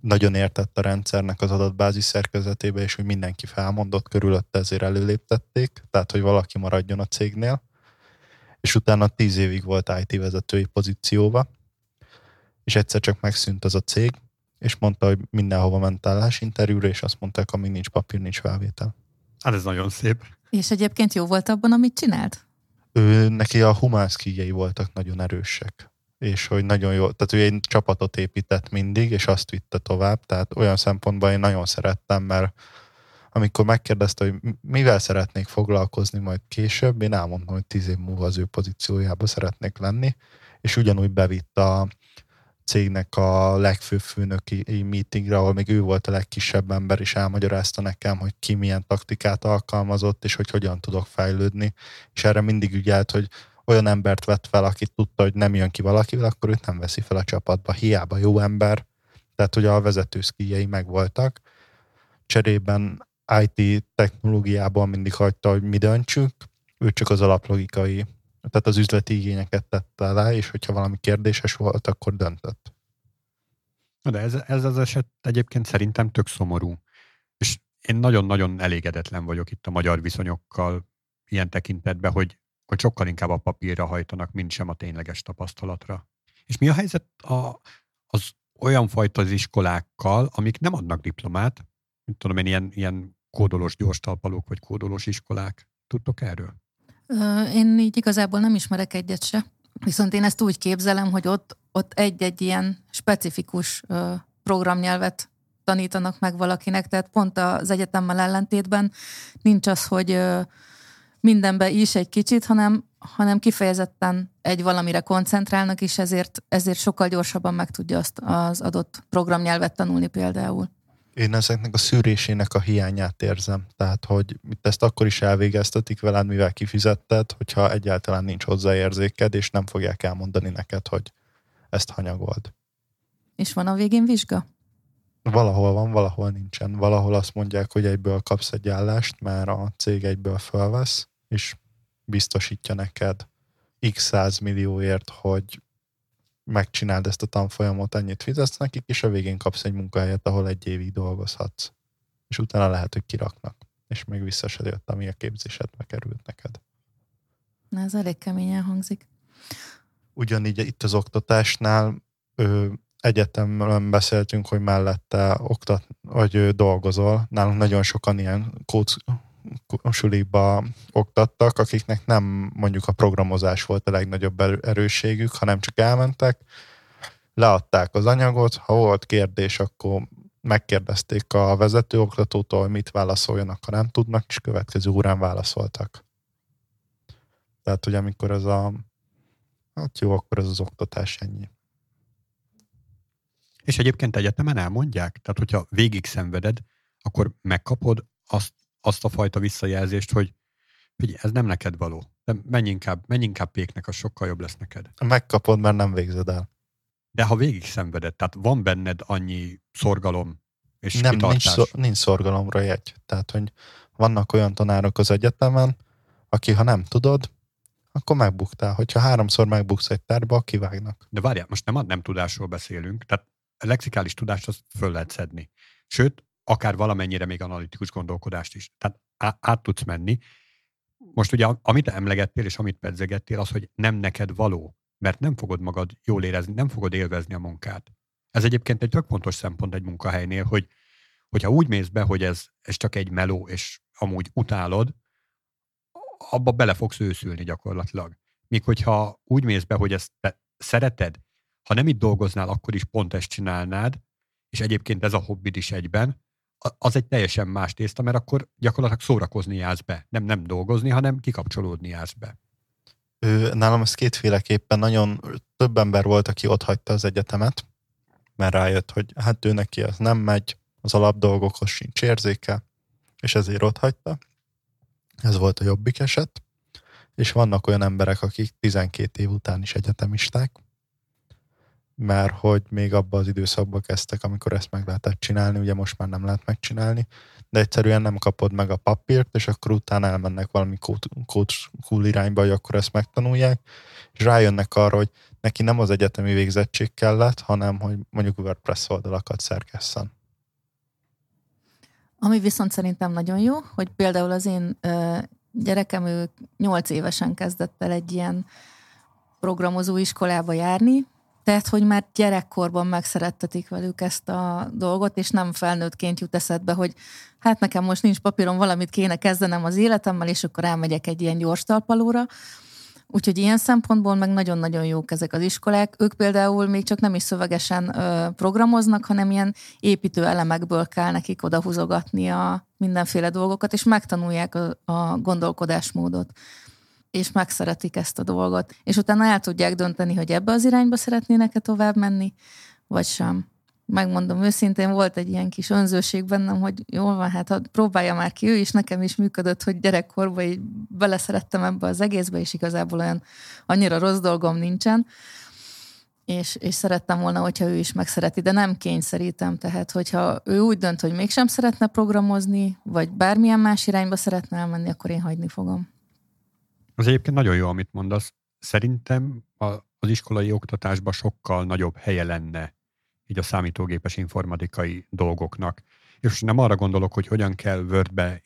nagyon értett a rendszernek az adatbázis szerkezetébe, és hogy mindenki felmondott körülötte, ezért előléptették, tehát hogy valaki maradjon a cégnél. És utána tíz évig volt IT vezetői pozícióba, és egyszer csak megszűnt az a cég, és mondta, hogy mindenhova ment állásinterjúra, és azt mondták, amíg nincs papír, nincs felvétel. Hát ez nagyon szép. És egyébként jó volt abban, amit csinált? Ő, neki a humánszkíjei voltak nagyon erősek és hogy nagyon jó, tehát ő egy csapatot épített mindig, és azt vitte tovább, tehát olyan szempontból én nagyon szerettem, mert amikor megkérdezte, hogy mivel szeretnék foglalkozni majd később, én elmondtam, hogy tíz év múlva az ő pozíciójába szeretnék lenni, és ugyanúgy bevitt a cégnek a legfőbb főnöki meetingre, ahol még ő volt a legkisebb ember, és elmagyarázta nekem, hogy ki milyen taktikát alkalmazott, és hogy hogyan tudok fejlődni. És erre mindig ügyelt, hogy olyan embert vett fel, aki tudta, hogy nem jön ki valakivel, akkor őt nem veszi fel a csapatba. Hiába jó ember, tehát hogy a vezető szkíjei megvoltak. Cserében IT technológiában mindig hagyta, hogy mi döntsük, ő csak az alaplogikai, tehát az üzleti igényeket tette le, és hogyha valami kérdéses volt, akkor döntött. De ez, ez az eset egyébként szerintem tök szomorú. És én nagyon-nagyon elégedetlen vagyok itt a magyar viszonyokkal ilyen tekintetben, hogy, hogy sokkal inkább a papírra hajtanak, mint sem a tényleges tapasztalatra. És mi a helyzet a, az olyan fajta az iskolákkal, amik nem adnak diplomát, mint tudom én, ilyen, ilyen kódolós gyorstalpalók, vagy kódolós iskolák. Tudtok erről? Én így igazából nem ismerek egyet se. Viszont én ezt úgy képzelem, hogy ott, ott egy-egy ilyen specifikus programnyelvet tanítanak meg valakinek, tehát pont az egyetemmel ellentétben nincs az, hogy mindenbe is egy kicsit, hanem, hanem kifejezetten egy valamire koncentrálnak, és ezért, ezért sokkal gyorsabban meg tudja azt az adott programnyelvet tanulni például. Én ezeknek a szűrésének a hiányát érzem. Tehát, hogy itt ezt akkor is elvégeztetik veled, mivel kifizetted, hogyha egyáltalán nincs hozzáérzéked, és nem fogják elmondani neked, hogy ezt hanyagold. És van a végén vizsga? Valahol van, valahol nincsen. Valahol azt mondják, hogy egyből kapsz egy állást, mert a cég egyből felvesz, és biztosítja neked x millióért, hogy megcsináld ezt a tanfolyamot, ennyit fizetsz nekik, és a végén kapsz egy munkahelyet, ahol egy évig dolgozhatsz. És utána lehet, hogy kiraknak, és még vissza se jött, ami a képzésedbe került neked. Na, ez elég keményen hangzik. Ugyanígy itt az oktatásnál ö, egyetemben beszéltünk, hogy mellette oktat, vagy ö, dolgozol. Nálunk nagyon sokan ilyen kóc, suliba oktattak, akiknek nem mondjuk a programozás volt a legnagyobb erősségük, hanem csak elmentek, leadták az anyagot, ha volt kérdés, akkor megkérdezték a vezető oktatótól, hogy mit válaszoljanak, ha nem tudnak, és következő órán válaszoltak. Tehát, hogy amikor ez a hát jó, akkor ez az oktatás ennyi. És egyébként egyetemen elmondják? Tehát, hogyha végig szenveded, akkor megkapod azt azt a fajta visszajelzést, hogy, hogy ez nem neked való. De menj inkább, menj inkább péknek, az sokkal jobb lesz neked. Megkapod, mert nem végzed el. De ha végig szenveded, tehát van benned annyi szorgalom és nem, kitartás. nincs, szor, nincs szorgalomra jegy. Tehát, hogy vannak olyan tanárok az egyetemen, aki ha nem tudod, akkor megbuktál. Hogyha háromszor megbuksz egy tárba, kivágnak. De várjál, most nem a nem tudásról beszélünk, tehát a lexikális tudást azt föl lehet szedni. Sőt, akár valamennyire még analitikus gondolkodást is. Tehát át tudsz menni. Most ugye, amit emlegettél, és amit pedzegettél, az, hogy nem neked való, mert nem fogod magad jól érezni, nem fogod élvezni a munkát. Ez egyébként egy tök fontos szempont egy munkahelynél, hogy hogyha úgy mész be, hogy ez, ez csak egy meló, és amúgy utálod, abba bele fogsz őszülni gyakorlatilag. Míg hogyha úgy mész be, hogy ezt te szereted, ha nem itt dolgoznál, akkor is pont ezt csinálnád, és egyébként ez a hobbid is egyben, az egy teljesen más tészta, mert akkor gyakorlatilag szórakozni jársz be. Nem, nem dolgozni, hanem kikapcsolódni jársz be. Ő, nálam ez kétféleképpen nagyon több ember volt, aki ott hagyta az egyetemet, mert rájött, hogy hát ő neki az nem megy, az alapdolgokhoz sincs érzéke, és ezért ott hagyta. Ez volt a jobbik eset. És vannak olyan emberek, akik 12 év után is egyetemisták, mert hogy még abban az időszakban kezdtek, amikor ezt meg lehetett csinálni, ugye most már nem lehet megcsinálni, de egyszerűen nem kapod meg a papírt, és akkor utána elmennek valami kód, cool irányba, hogy akkor ezt megtanulják, és rájönnek arra, hogy neki nem az egyetemi végzettség kellett, hanem hogy mondjuk WordPress oldalakat szerkesszen. Ami viszont szerintem nagyon jó, hogy például az én ö, gyerekem, ő 8 évesen kezdett el egy ilyen programozó iskolába járni, tehát, hogy már gyerekkorban megszerettetik velük ezt a dolgot, és nem felnőttként jut eszedbe, hogy hát nekem most nincs papírom, valamit kéne kezdenem az életemmel, és akkor elmegyek egy ilyen gyors talpalóra. Úgyhogy ilyen szempontból meg nagyon-nagyon jók ezek az iskolák. Ők például még csak nem is szövegesen ö, programoznak, hanem ilyen építő elemekből kell nekik odahúzogatni a mindenféle dolgokat, és megtanulják a, a gondolkodásmódot és megszeretik ezt a dolgot. És utána el tudják dönteni, hogy ebbe az irányba szeretnének-e tovább menni, vagy sem megmondom őszintén, volt egy ilyen kis önzőség bennem, hogy jól van, hát próbálja már ki ő is, nekem is működött, hogy gyerekkorban így beleszerettem ebbe az egészbe, és igazából olyan annyira rossz dolgom nincsen, és, és szerettem volna, hogyha ő is megszereti, de nem kényszerítem, tehát hogyha ő úgy dönt, hogy mégsem szeretne programozni, vagy bármilyen más irányba szeretne elmenni, akkor én hagyni fogom. Az egyébként nagyon jó, amit mondasz. Szerintem az iskolai oktatásban sokkal nagyobb helye lenne így a számítógépes informatikai dolgoknak. És nem arra gondolok, hogy hogyan kell Wordbe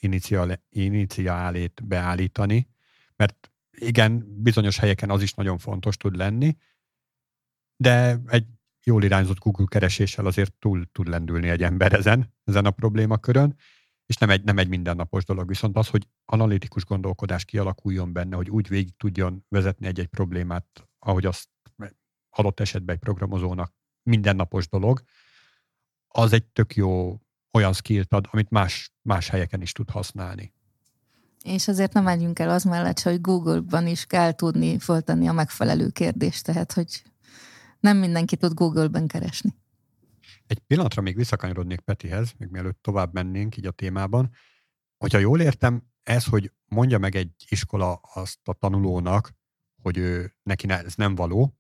iniciálét beállítani, mert igen, bizonyos helyeken az is nagyon fontos tud lenni, de egy jól irányzott Google kereséssel azért túl tud lendülni egy ember ezen, ezen a problémakörön, és nem egy, nem egy mindennapos dolog. Viszont az, hogy analitikus gondolkodás kialakuljon benne, hogy úgy végig tudjon vezetni egy-egy problémát, ahogy azt adott esetben egy programozónak mindennapos dolog, az egy tök jó olyan skillt ad, amit más, más helyeken is tud használni. És azért nem megyünk el az mellett, hogy Google-ban is kell tudni föltenni a megfelelő kérdést, tehát hogy nem mindenki tud Google-ben keresni. Egy pillanatra még visszakanyarodnék Petihez, még mielőtt tovább mennénk így a témában. Hogyha jól értem, ez, hogy mondja meg egy iskola azt a tanulónak, hogy ő, neki ez nem való,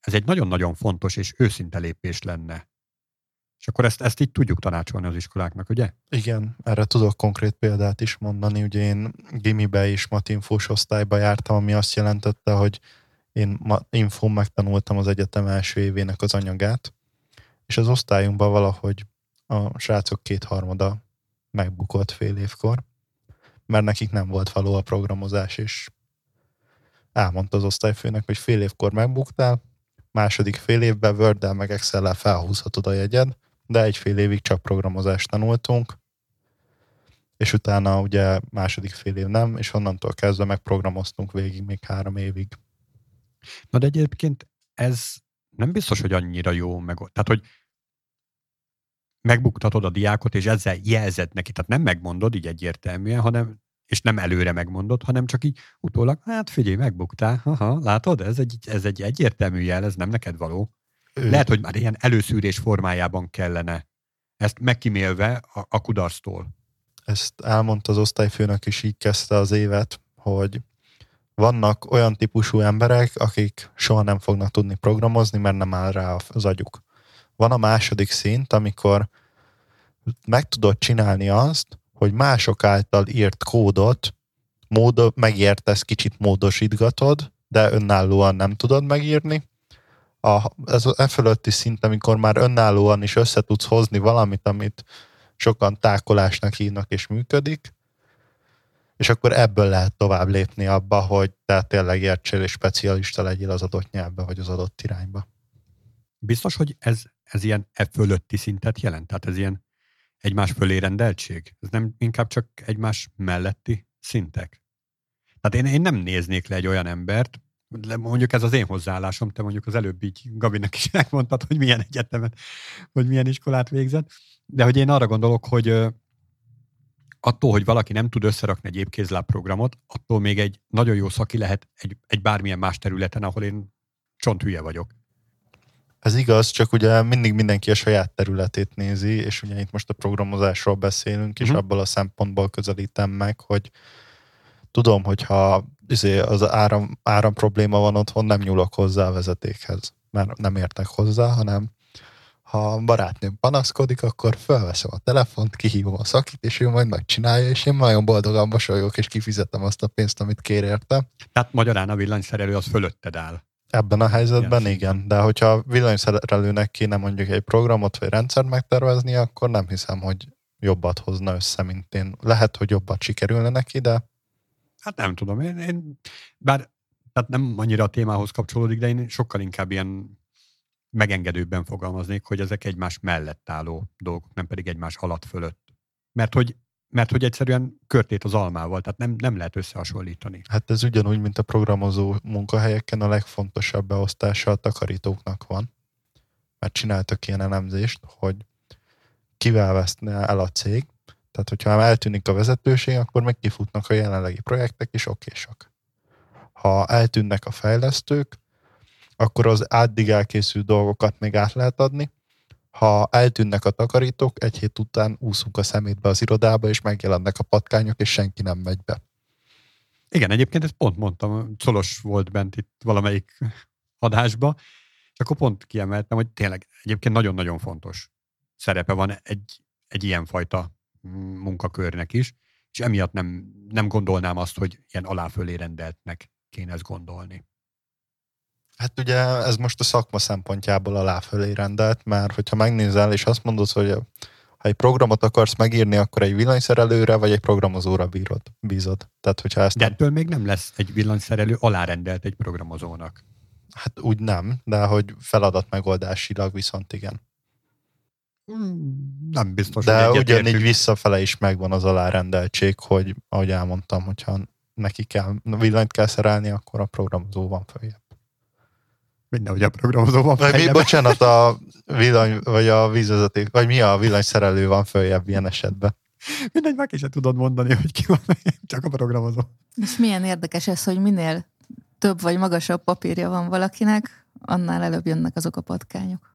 ez egy nagyon-nagyon fontos és őszinte lépés lenne. És akkor ezt, ezt így tudjuk tanácsolni az iskoláknak, ugye? Igen, erre tudok konkrét példát is mondani. Ugye én gimibe és matinfós osztályba jártam, ami azt jelentette, hogy én infón megtanultam az egyetem első évének az anyagát, és az osztályunkban valahogy a srácok kétharmada megbukott fél évkor, mert nekik nem volt való a programozás, és elmondta az osztályfőnek, hogy fél évkor megbuktál, második fél évben word meg Excel-lel felhúzhatod a jegyed, de egy fél évig csak programozást tanultunk, és utána ugye második fél év nem, és onnantól kezdve megprogramoztunk végig még három évig. Na de egyébként ez nem biztos, hogy annyira jó meg. Tehát, hogy megbuktatod a diákot, és ezzel jelzed neki. Tehát nem megmondod így egyértelműen, hanem és nem előre megmondod, hanem csak így utólag, hát figyelj, megbuktál, Aha, látod, ez egy, ez egy egyértelmű jel, ez nem neked való. Ő. Lehet, hogy már ilyen előszűrés formájában kellene ezt megkimélve a, a kudarctól. Ezt elmondta az osztályfőnök is, így kezdte az évet, hogy vannak olyan típusú emberek, akik soha nem fognak tudni programozni, mert nem áll rá az agyuk. Van a második szint, amikor meg tudod csinálni azt, hogy mások által írt kódot módo, megértesz, kicsit módosítgatod, de önállóan nem tudod megírni. A, ez az e fölötti szint, amikor már önállóan is össze tudsz hozni valamit, amit sokan tákolásnak hívnak és működik, és akkor ebből lehet tovább lépni abba, hogy te tényleg értsél és specialista legyél az adott nyelvbe, vagy az adott irányba. Biztos, hogy ez, ez ilyen e fölötti szintet jelent? Tehát ez ilyen egymás fölé rendeltség? Ez nem inkább csak egymás melletti szintek? Tehát én, én nem néznék le egy olyan embert, mondjuk ez az én hozzáállásom, te mondjuk az előbb így Gabinak is megmondtad, hogy milyen egyetemet, hogy milyen iskolát végzett, de hogy én arra gondolok, hogy attól, hogy valaki nem tud összerakni egy épkézláb programot, attól még egy nagyon jó szaki lehet egy, egy bármilyen más területen, ahol én csonthülye vagyok. Ez igaz, csak ugye mindig mindenki a saját területét nézi, és ugye itt most a programozásról beszélünk, és uh-huh. abból a szempontból közelítem meg, hogy tudom, hogyha izé, az áram, áram probléma van otthon, nem nyúlok hozzá a vezetékhez, mert nem értek hozzá, hanem ha barátnőm panaszkodik, akkor felveszem a telefont, kihívom a szakit, és ő majd megcsinálja, és én nagyon boldogan mosolyogok, és kifizetem azt a pénzt, amit kér érte. Tehát magyarán a villanyszerelő az fölötted áll. Ebben a helyzetben igen, igen, de hogyha villanyszerelőnek kéne mondjuk egy programot vagy rendszert megtervezni, akkor nem hiszem, hogy jobbat hozna össze, mint én. Lehet, hogy jobbat sikerülne neki, de... Hát nem tudom, én, én bár tehát nem annyira a témához kapcsolódik, de én sokkal inkább ilyen megengedőbben fogalmaznék, hogy ezek egymás mellett álló dolgok, nem pedig egymás alatt fölött. Mert hogy mert hogy egyszerűen körtét az almával, tehát nem, nem lehet összehasonlítani. Hát ez ugyanúgy, mint a programozó munkahelyeken a legfontosabb beosztása a takarítóknak van. Mert csináltak ilyen elemzést, hogy kivel veszne el a cég, tehát hogyha eltűnik a vezetőség, akkor meg kifutnak a jelenlegi projektek, és okésak. Ha eltűnnek a fejlesztők, akkor az addig elkészült dolgokat még át lehet adni, ha eltűnnek a takarítók, egy hét után úszunk a szemétbe az irodába, és megjelennek a patkányok, és senki nem megy be. Igen, egyébként ezt pont mondtam, Szolos volt bent itt valamelyik adásba, és akkor pont kiemeltem, hogy tényleg egyébként nagyon-nagyon fontos szerepe van egy, egy ilyenfajta munkakörnek is, és emiatt nem, nem gondolnám azt, hogy ilyen aláfölé rendeltnek kéne ezt gondolni. Hát ugye ez most a szakma szempontjából aláfölé rendelt, mert hogyha megnézel, és azt mondod, hogy ha egy programot akarsz megírni, akkor egy villanyszerelőre vagy egy programozóra bírod, bízod. Tehát, hogyha ezt de ettől még nem lesz egy villanyszerelő alárendelt egy programozónak. Hát úgy nem, de hogy feladat megoldásilag viszont igen. Hmm, nem biztos, De hogy ugyanígy visszafele is megvan az alárendeltség, hogy ahogy elmondtam, hogyha neki kell, villanyt kell szerelni, akkor a programozó van följebb. Mindenhogy a programozó van vagy mi, bocsánat, a villany, vagy a vízvezeték, vagy mi a villanyszerelő van följebb ilyen esetben. Mindegy, meg is tudod mondani, hogy ki van, csak a programozó. És milyen érdekes ez, hogy minél több vagy magasabb papírja van valakinek, annál előbb jönnek azok a patkányok.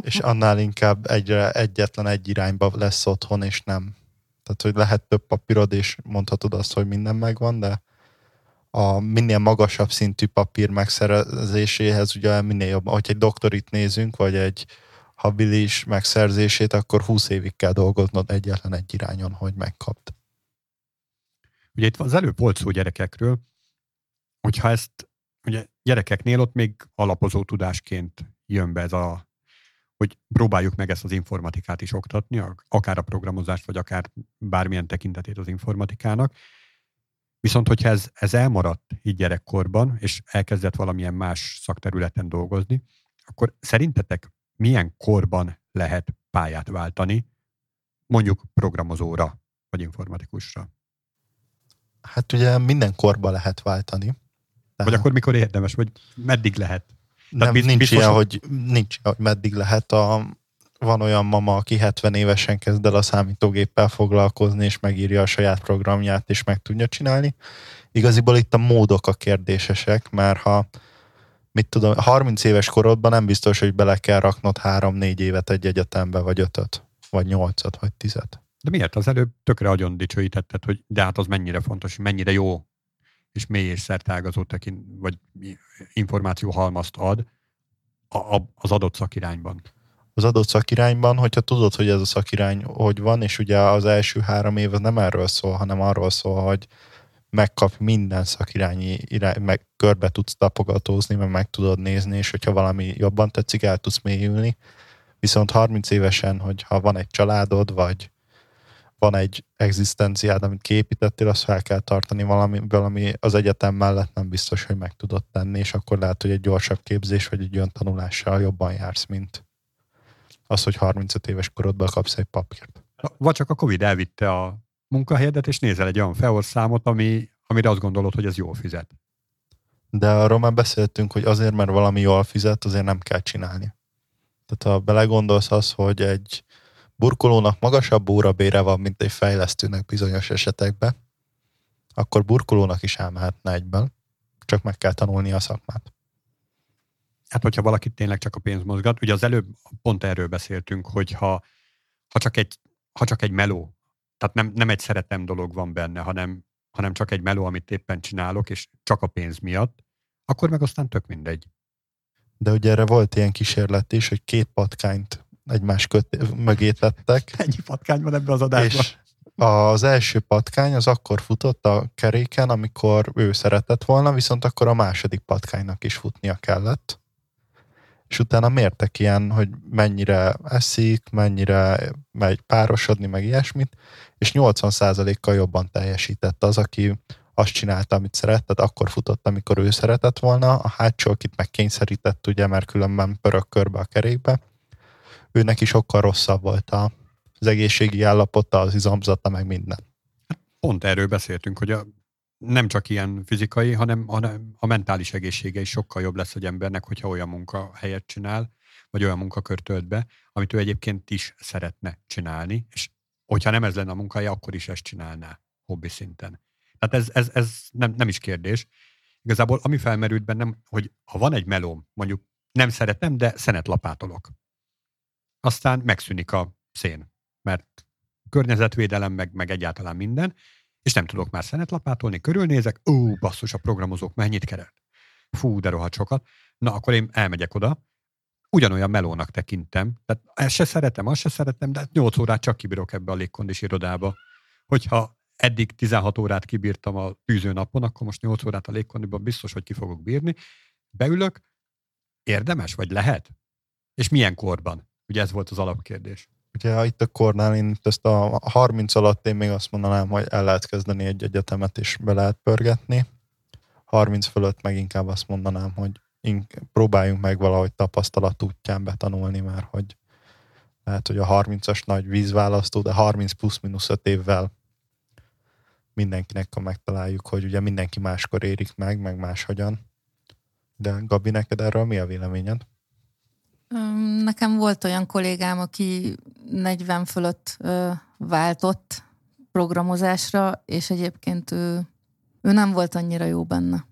És annál inkább egyre, egyetlen egy irányba lesz otthon, és nem. Tehát, hogy lehet több papírod, és mondhatod azt, hogy minden megvan, de a minél magasabb szintű papír megszerzéséhez, ugye minél jobb, hogy egy doktorit nézünk, vagy egy habilis megszerzését, akkor 20 évig kell dolgoznod egyetlen egy irányon, hogy megkapd. Ugye itt az előbb volt szó gyerekekről, hogyha ezt ugye gyerekeknél ott még alapozó tudásként jön be ez a, hogy próbáljuk meg ezt az informatikát is oktatni, akár a programozást, vagy akár bármilyen tekintetét az informatikának, Viszont, hogyha ez, ez elmaradt így gyerekkorban, és elkezdett valamilyen más szakterületen dolgozni, akkor szerintetek milyen korban lehet pályát váltani, mondjuk programozóra, vagy informatikusra? Hát ugye minden korban lehet váltani. Tehát... Vagy akkor mikor érdemes, vagy meddig lehet? Nem, nincs biztos, ilyen, hogy nincs, hogy meddig lehet. A, van olyan mama, aki 70 évesen kezd el a számítógéppel foglalkozni, és megírja a saját programját, és meg tudja csinálni. Igaziból itt a módok a kérdésesek, mert ha mit tudom, 30 éves korodban nem biztos, hogy bele kell raknod 3-4 évet egy egyetembe, vagy 5 vagy 8 vagy 10 De miért? Az előbb tökre agyon dicsőítetted, hogy de hát az mennyire fontos, mennyire jó és mély és szertágazó tekint, vagy információ halmazt ad az adott szakirányban az adott szakirányban, hogyha tudod, hogy ez a szakirány hogy van, és ugye az első három év nem erről szól, hanem arról szól, hogy megkap minden szakirányi irány, meg körbe tudsz tapogatózni, meg meg tudod nézni, és hogyha valami jobban tetszik, el tudsz mélyülni. Viszont 30 évesen, hogyha van egy családod, vagy van egy egzisztenciád, amit kiépítettél, azt fel kell tartani valami, valami az egyetem mellett nem biztos, hogy meg tudod tenni, és akkor lehet, hogy egy gyorsabb képzés, vagy egy olyan tanulással jobban jársz, mint az, hogy 35 éves korodban kapsz egy papírt. Vagy csak a Covid elvitte a munkahelyedet, és nézel egy olyan felorszámot, ami, amire azt gondolod, hogy ez jól fizet. De arról már beszéltünk, hogy azért, mert valami jól fizet, azért nem kell csinálni. Tehát ha belegondolsz az, hogy egy burkolónak magasabb órabére van, mint egy fejlesztőnek bizonyos esetekben, akkor burkolónak is elmehetne egyben, csak meg kell tanulni a szakmát. Hát, hogyha valaki tényleg csak a pénz mozgat, ugye az előbb pont erről beszéltünk, hogy ha, ha, csak, egy, ha csak egy meló, tehát nem, nem egy szeretem dolog van benne, hanem, hanem csak egy meló, amit éppen csinálok, és csak a pénz miatt, akkor meg aztán tök mindegy. De ugye erre volt ilyen kísérlet is, hogy két patkányt egymás köt, mögé tettek. Ennyi patkány van ebbe az adásban. És az első patkány az akkor futott a keréken, amikor ő szeretett volna, viszont akkor a második patkánynak is futnia kellett és utána mértek ilyen, hogy mennyire eszik, mennyire megy párosodni, meg ilyesmit, és 80%-kal jobban teljesített az, aki azt csinálta, amit szeretett, akkor futott, amikor ő szeretett volna, a hátsó, akit meg kényszerített, ugye, mert különben pörög körbe a kerékbe, őnek is sokkal rosszabb volt az egészségi állapota, az izomzata, meg minden. pont erről beszéltünk, hogy a, nem csak ilyen fizikai, hanem, hanem a mentális egészsége is sokkal jobb lesz egy embernek, hogyha olyan munkahelyet csinál, vagy olyan munkakört tölt be, amit ő egyébként is szeretne csinálni, és hogyha nem ez lenne a munkája, akkor is ezt csinálná hobbi szinten. Tehát ez, ez, ez nem, nem is kérdés. Igazából ami felmerült bennem, hogy ha van egy melóm, mondjuk nem szeretem, de szenet lapátolok. Aztán megszűnik a szén, mert környezetvédelem, meg, meg egyáltalán minden, és nem tudok már szenet lapátolni, körülnézek, ó, basszus, a programozók mennyit keret. Fú, de rohadt sokat. Na, akkor én elmegyek oda, ugyanolyan melónak tekintem. Tehát ezt se szeretem, azt se szeretem, de 8 órát csak kibírok ebbe a légkondis irodába. Hogyha eddig 16 órát kibírtam a tűző napon, akkor most 8 órát a légkondiban biztos, hogy ki fogok bírni. Beülök, érdemes, vagy lehet? És milyen korban? Ugye ez volt az alapkérdés. Ugye itt a kornál én ezt a 30 alatt én még azt mondanám, hogy el lehet kezdeni egy egyetemet és be lehet pörgetni. 30 fölött meg inkább azt mondanám, hogy próbáljunk meg valahogy tapasztalat útján betanulni, mert hogy lehet, hogy a 30-as nagy vízválasztó, de 30 plusz-minusz 5 évvel mindenkinek, ha megtaláljuk, hogy ugye mindenki máskor érik meg, meg máshogyan. De Gabi, neked erről mi a véleményed? Nekem volt olyan kollégám, aki 40 fölött váltott programozásra, és egyébként ő, ő nem volt annyira jó benne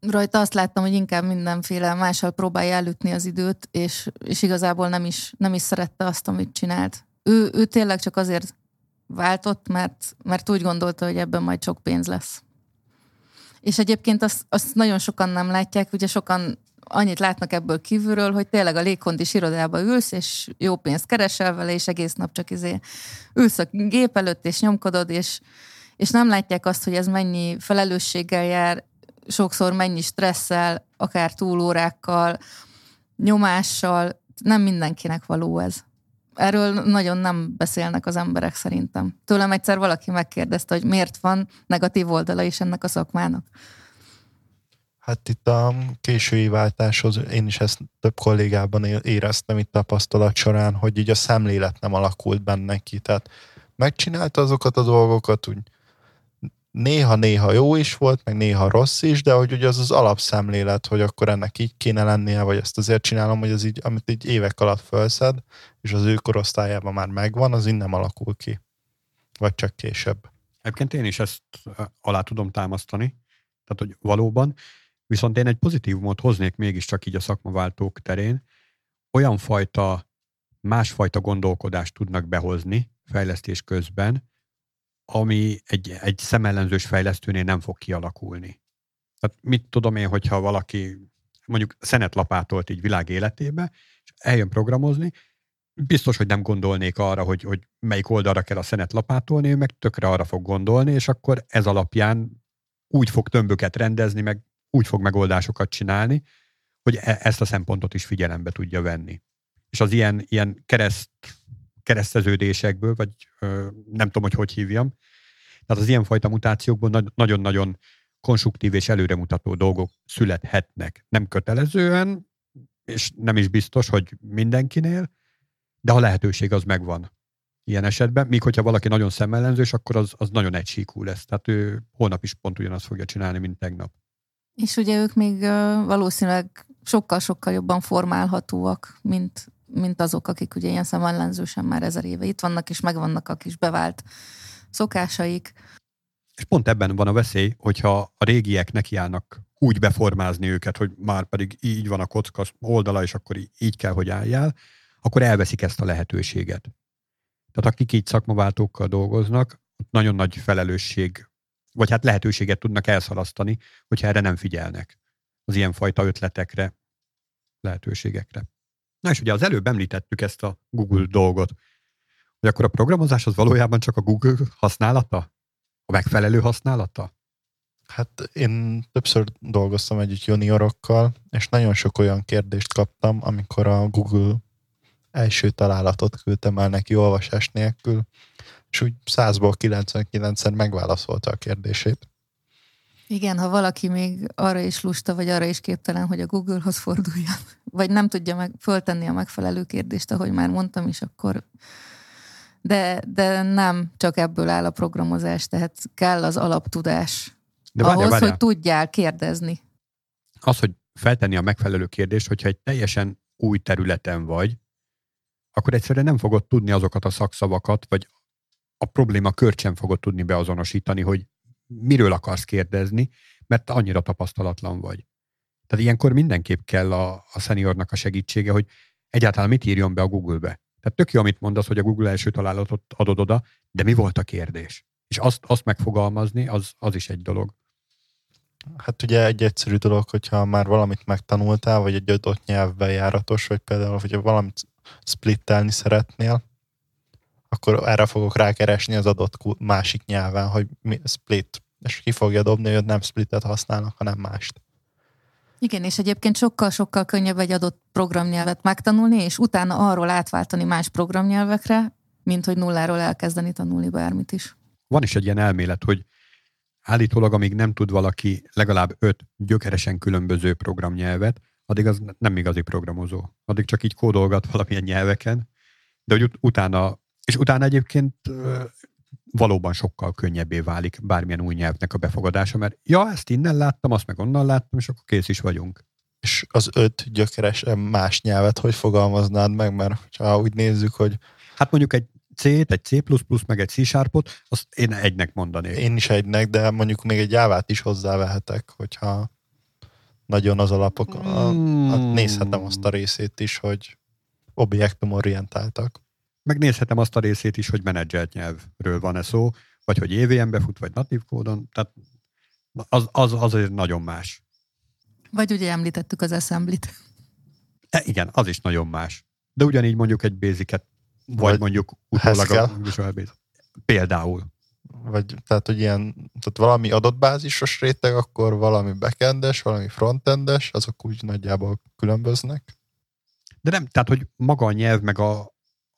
rajta azt láttam, hogy inkább mindenféle mással próbálja elütni az időt, és, és igazából nem is, nem is szerette azt, amit csinált. Ő, ő tényleg csak azért váltott, mert, mert úgy gondolta, hogy ebben majd sok pénz lesz. És egyébként azt, azt nagyon sokan nem látják, ugye sokan annyit látnak ebből kívülről, hogy tényleg a légkondis irodába ülsz, és jó pénzt keresel vele, és egész nap csak izé ülsz a gép előtt, és nyomkodod, és, és nem látják azt, hogy ez mennyi felelősséggel jár, sokszor mennyi stresszel, akár túlórákkal, nyomással, nem mindenkinek való ez. Erről nagyon nem beszélnek az emberek szerintem. Tőlem egyszer valaki megkérdezte, hogy miért van negatív oldala is ennek a szakmának. Hát itt a késői váltáshoz én is ezt több kollégában éreztem itt tapasztalat során, hogy így a szemlélet nem alakult benne ki. Tehát megcsinálta azokat a dolgokat, úgy néha-néha jó is volt, meg néha rossz is, de hogy ugye az az alapszemlélet, hogy akkor ennek így kéne lennie, vagy ezt azért csinálom, hogy az így, amit így évek alatt felszed, és az ő korosztályában már megvan, az így nem alakul ki. Vagy csak később. Egyébként én is ezt alá tudom támasztani, tehát hogy valóban, viszont én egy pozitívumot hoznék mégiscsak így a szakmaváltók terén, olyan fajta, másfajta gondolkodást tudnak behozni fejlesztés közben, ami egy, egy szemellenzős fejlesztőnél nem fog kialakulni. Tehát mit tudom én, hogyha valaki mondjuk szenetlapátolt így világ életébe, és eljön programozni, biztos, hogy nem gondolnék arra, hogy, hogy melyik oldalra kell a szenet lapátolni, ő meg tökre arra fog gondolni, és akkor ez alapján úgy fog tömböket rendezni, meg úgy fog megoldásokat csinálni, hogy e- ezt a szempontot is figyelembe tudja venni. És az ilyen, ilyen kereszt kereszteződésekből, vagy ö, nem tudom, hogy hogy hívjam. Tehát az ilyenfajta mutációkból nagyon-nagyon konstruktív és előremutató dolgok születhetnek. Nem kötelezően, és nem is biztos, hogy mindenkinél, de a lehetőség az megvan ilyen esetben, míg hogyha valaki nagyon szemellenzős, akkor az, az nagyon egysíkú lesz. Tehát ő holnap is pont ugyanazt fogja csinálni, mint tegnap. És ugye ők még valószínűleg sokkal-sokkal jobban formálhatóak, mint mint azok, akik ugye ilyen szemellenzősen már ezer éve itt vannak, és megvannak a kis bevált szokásaik. És pont ebben van a veszély, hogyha a régiek nekiállnak úgy beformázni őket, hogy már pedig így van a kocka oldala, és akkor így kell, hogy álljál, akkor elveszik ezt a lehetőséget. Tehát akik így szakmaváltókkal dolgoznak, nagyon nagy felelősség, vagy hát lehetőséget tudnak elszalasztani, hogyha erre nem figyelnek az ilyenfajta ötletekre, lehetőségekre. Na és ugye az előbb említettük ezt a Google dolgot, hogy akkor a programozás az valójában csak a Google használata? A megfelelő használata? Hát én többször dolgoztam együtt juniorokkal, és nagyon sok olyan kérdést kaptam, amikor a Google első találatot küldtem el neki olvasás nélkül, és úgy 100-ból 99-szer megválaszolta a kérdését. Igen, ha valaki még arra is lusta, vagy arra is képtelen, hogy a Google-hoz forduljon, vagy nem tudja meg föltenni a megfelelő kérdést, ahogy már mondtam is, akkor De, de nem csak ebből áll a programozás, tehát kell az alaptudás De ahhoz, várjál, várjál. hogy tudjál kérdezni. Az, hogy feltenni a megfelelő kérdést, hogyha egy teljesen új területen vagy, akkor egyszerűen nem fogod tudni azokat a szakszavakat, vagy a probléma kört sem fogod tudni beazonosítani, hogy miről akarsz kérdezni, mert annyira tapasztalatlan vagy. Tehát ilyenkor mindenképp kell a, a seniornak a segítsége, hogy egyáltalán mit írjon be a Google-be. Tehát tök jó, amit mondasz, hogy a Google első találatot adod oda, de mi volt a kérdés? És azt, azt megfogalmazni, az, az is egy dolog. Hát ugye egy egyszerű dolog, hogyha már valamit megtanultál, vagy egy adott nyelvben járatos, vagy például, hogyha valamit splittelni szeretnél, akkor erre fogok rákeresni az adott másik nyelven, hogy mi split, és ki fogja dobni, hogy nem splitet használnak, hanem mást. Igen, és egyébként sokkal-sokkal könnyebb egy adott programnyelvet megtanulni, és utána arról átváltani más programnyelvekre, mint hogy nulláról elkezdeni tanulni bármit is. Van is egy ilyen elmélet, hogy állítólag, amíg nem tud valaki legalább öt gyökeresen különböző programnyelvet, addig az nem igazi programozó. Addig csak így kódolgat valamilyen nyelveken, de hogy ut- utána, és utána egyébként valóban sokkal könnyebbé válik bármilyen új nyelvnek a befogadása, mert ja, ezt innen láttam, azt meg onnan láttam, és akkor kész is vagyunk. És az öt gyökeresen más nyelvet hogy fogalmaznád meg, mert ha úgy nézzük, hogy Hát mondjuk egy C-t, egy C++, meg egy C-sharpot, azt én egynek mondanék. én is egynek, de mondjuk még egy jávát is hozzávehetek, hogyha nagyon az alapok, a, Mm. a, nézhetem azt a részét is, hogy objektumorientáltak. Megnézhetem azt a részét is, hogy menedzselt nyelvről van-e szó, vagy hogy EVM-be fut, vagy natív kódon, tehát az, az azért nagyon más. Vagy ugye említettük az assembly-t. E, igen, az is nagyon más. De ugyanígy mondjuk egy basic-et, vagy, Vagy mondjuk utólag a. Visual Basic. Például. Vagy tehát, hogy ilyen, tehát valami adatbázisos réteg, akkor valami backendes, valami frontendes, azok úgy nagyjából különböznek. De nem, tehát, hogy maga a nyelv, meg a,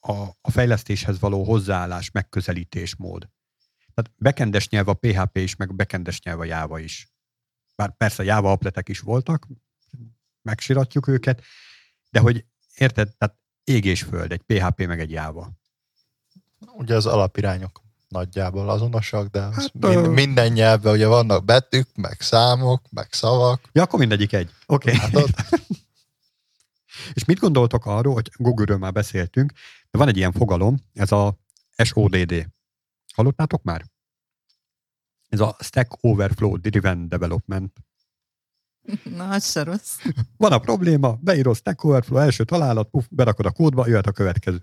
a, a fejlesztéshez való hozzáállás, megközelítésmód. Tehát bekendes nyelv a PHP is, meg bekendes nyelv a Java is. Bár persze Java apletek is voltak, megsiratjuk őket, de hogy érted, tehát ég és föld, egy PHP meg egy Java. Ugye az alapirányok nagyjából azonosak, de Hát, mind, minden nyelvben ugye vannak betűk, meg számok, meg szavak. Ja, akkor mindegyik egy. Oké. Okay. Látod? És mit gondoltok arról, hogy Google-ről már beszéltünk, de van egy ilyen fogalom, ez a SODD. Hallottátok már? Ez a Stack Overflow Driven Development. Na, az se rossz. Van a probléma, beírod Stack Overflow, első találat, puf, berakod a kódba, jöhet a következő.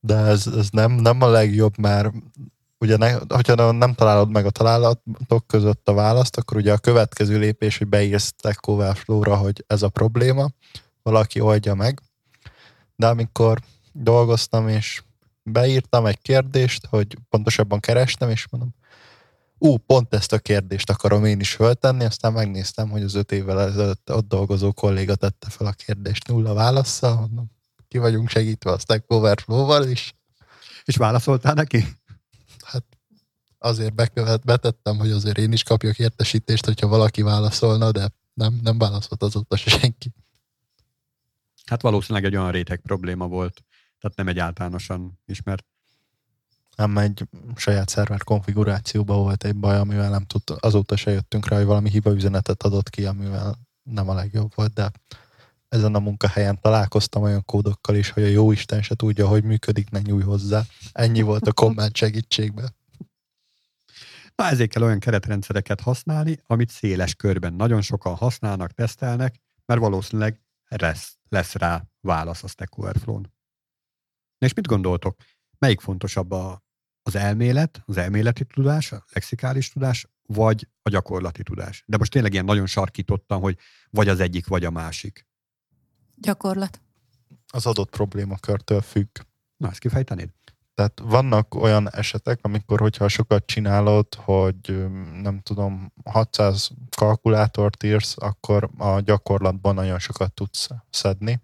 De ez, ez nem, nem a legjobb, mert ugye ne, hogyha nem találod meg a találatok között a választ, akkor ugye a következő lépés, hogy beírsz Stack Overflow-ra, hogy ez a probléma, valaki oldja meg. De amikor dolgoztam, és beírtam egy kérdést, hogy pontosabban kerestem, és mondom, ú, pont ezt a kérdést akarom én is föltenni, aztán megnéztem, hogy az öt évvel ezelőtt ott dolgozó kolléga tette fel a kérdést nulla válaszsal, mondom, ki vagyunk segítve a Stack Overflow-val is. És válaszoltál neki? Hát azért bekövet, betettem, hogy azért én is kapjak értesítést, hogyha valaki válaszolna, de nem, nem válaszolt azóta se senki. Hát valószínűleg egy olyan réteg probléma volt, tehát nem egy általánosan ismert. Nem egy saját szerver konfigurációban volt egy baj, amivel nem tud, azóta se jöttünk rá, hogy valami hiba üzenetet adott ki, amivel nem a legjobb volt, de ezen a munkahelyen találkoztam olyan kódokkal is, hogy a jó Isten se tudja, hogy működik, ne nyúj hozzá. Ennyi volt a komment segítségben. Na ezért kell olyan keretrendszereket használni, amit széles körben nagyon sokan használnak, tesztelnek, mert valószínűleg lesz, lesz rá válasz a Stack Overflow-n. Na és mit gondoltok? Melyik fontosabb a, az elmélet, az elméleti tudás, a lexikális tudás, vagy a gyakorlati tudás? De most tényleg ilyen nagyon sarkítottam, hogy vagy az egyik, vagy a másik. Gyakorlat. Az adott problémakörtől függ. Na, ezt kifejtenéd? Tehát vannak olyan esetek, amikor, hogyha sokat csinálod, hogy nem tudom, 600 kalkulátort írsz, akkor a gyakorlatban nagyon sokat tudsz szedni.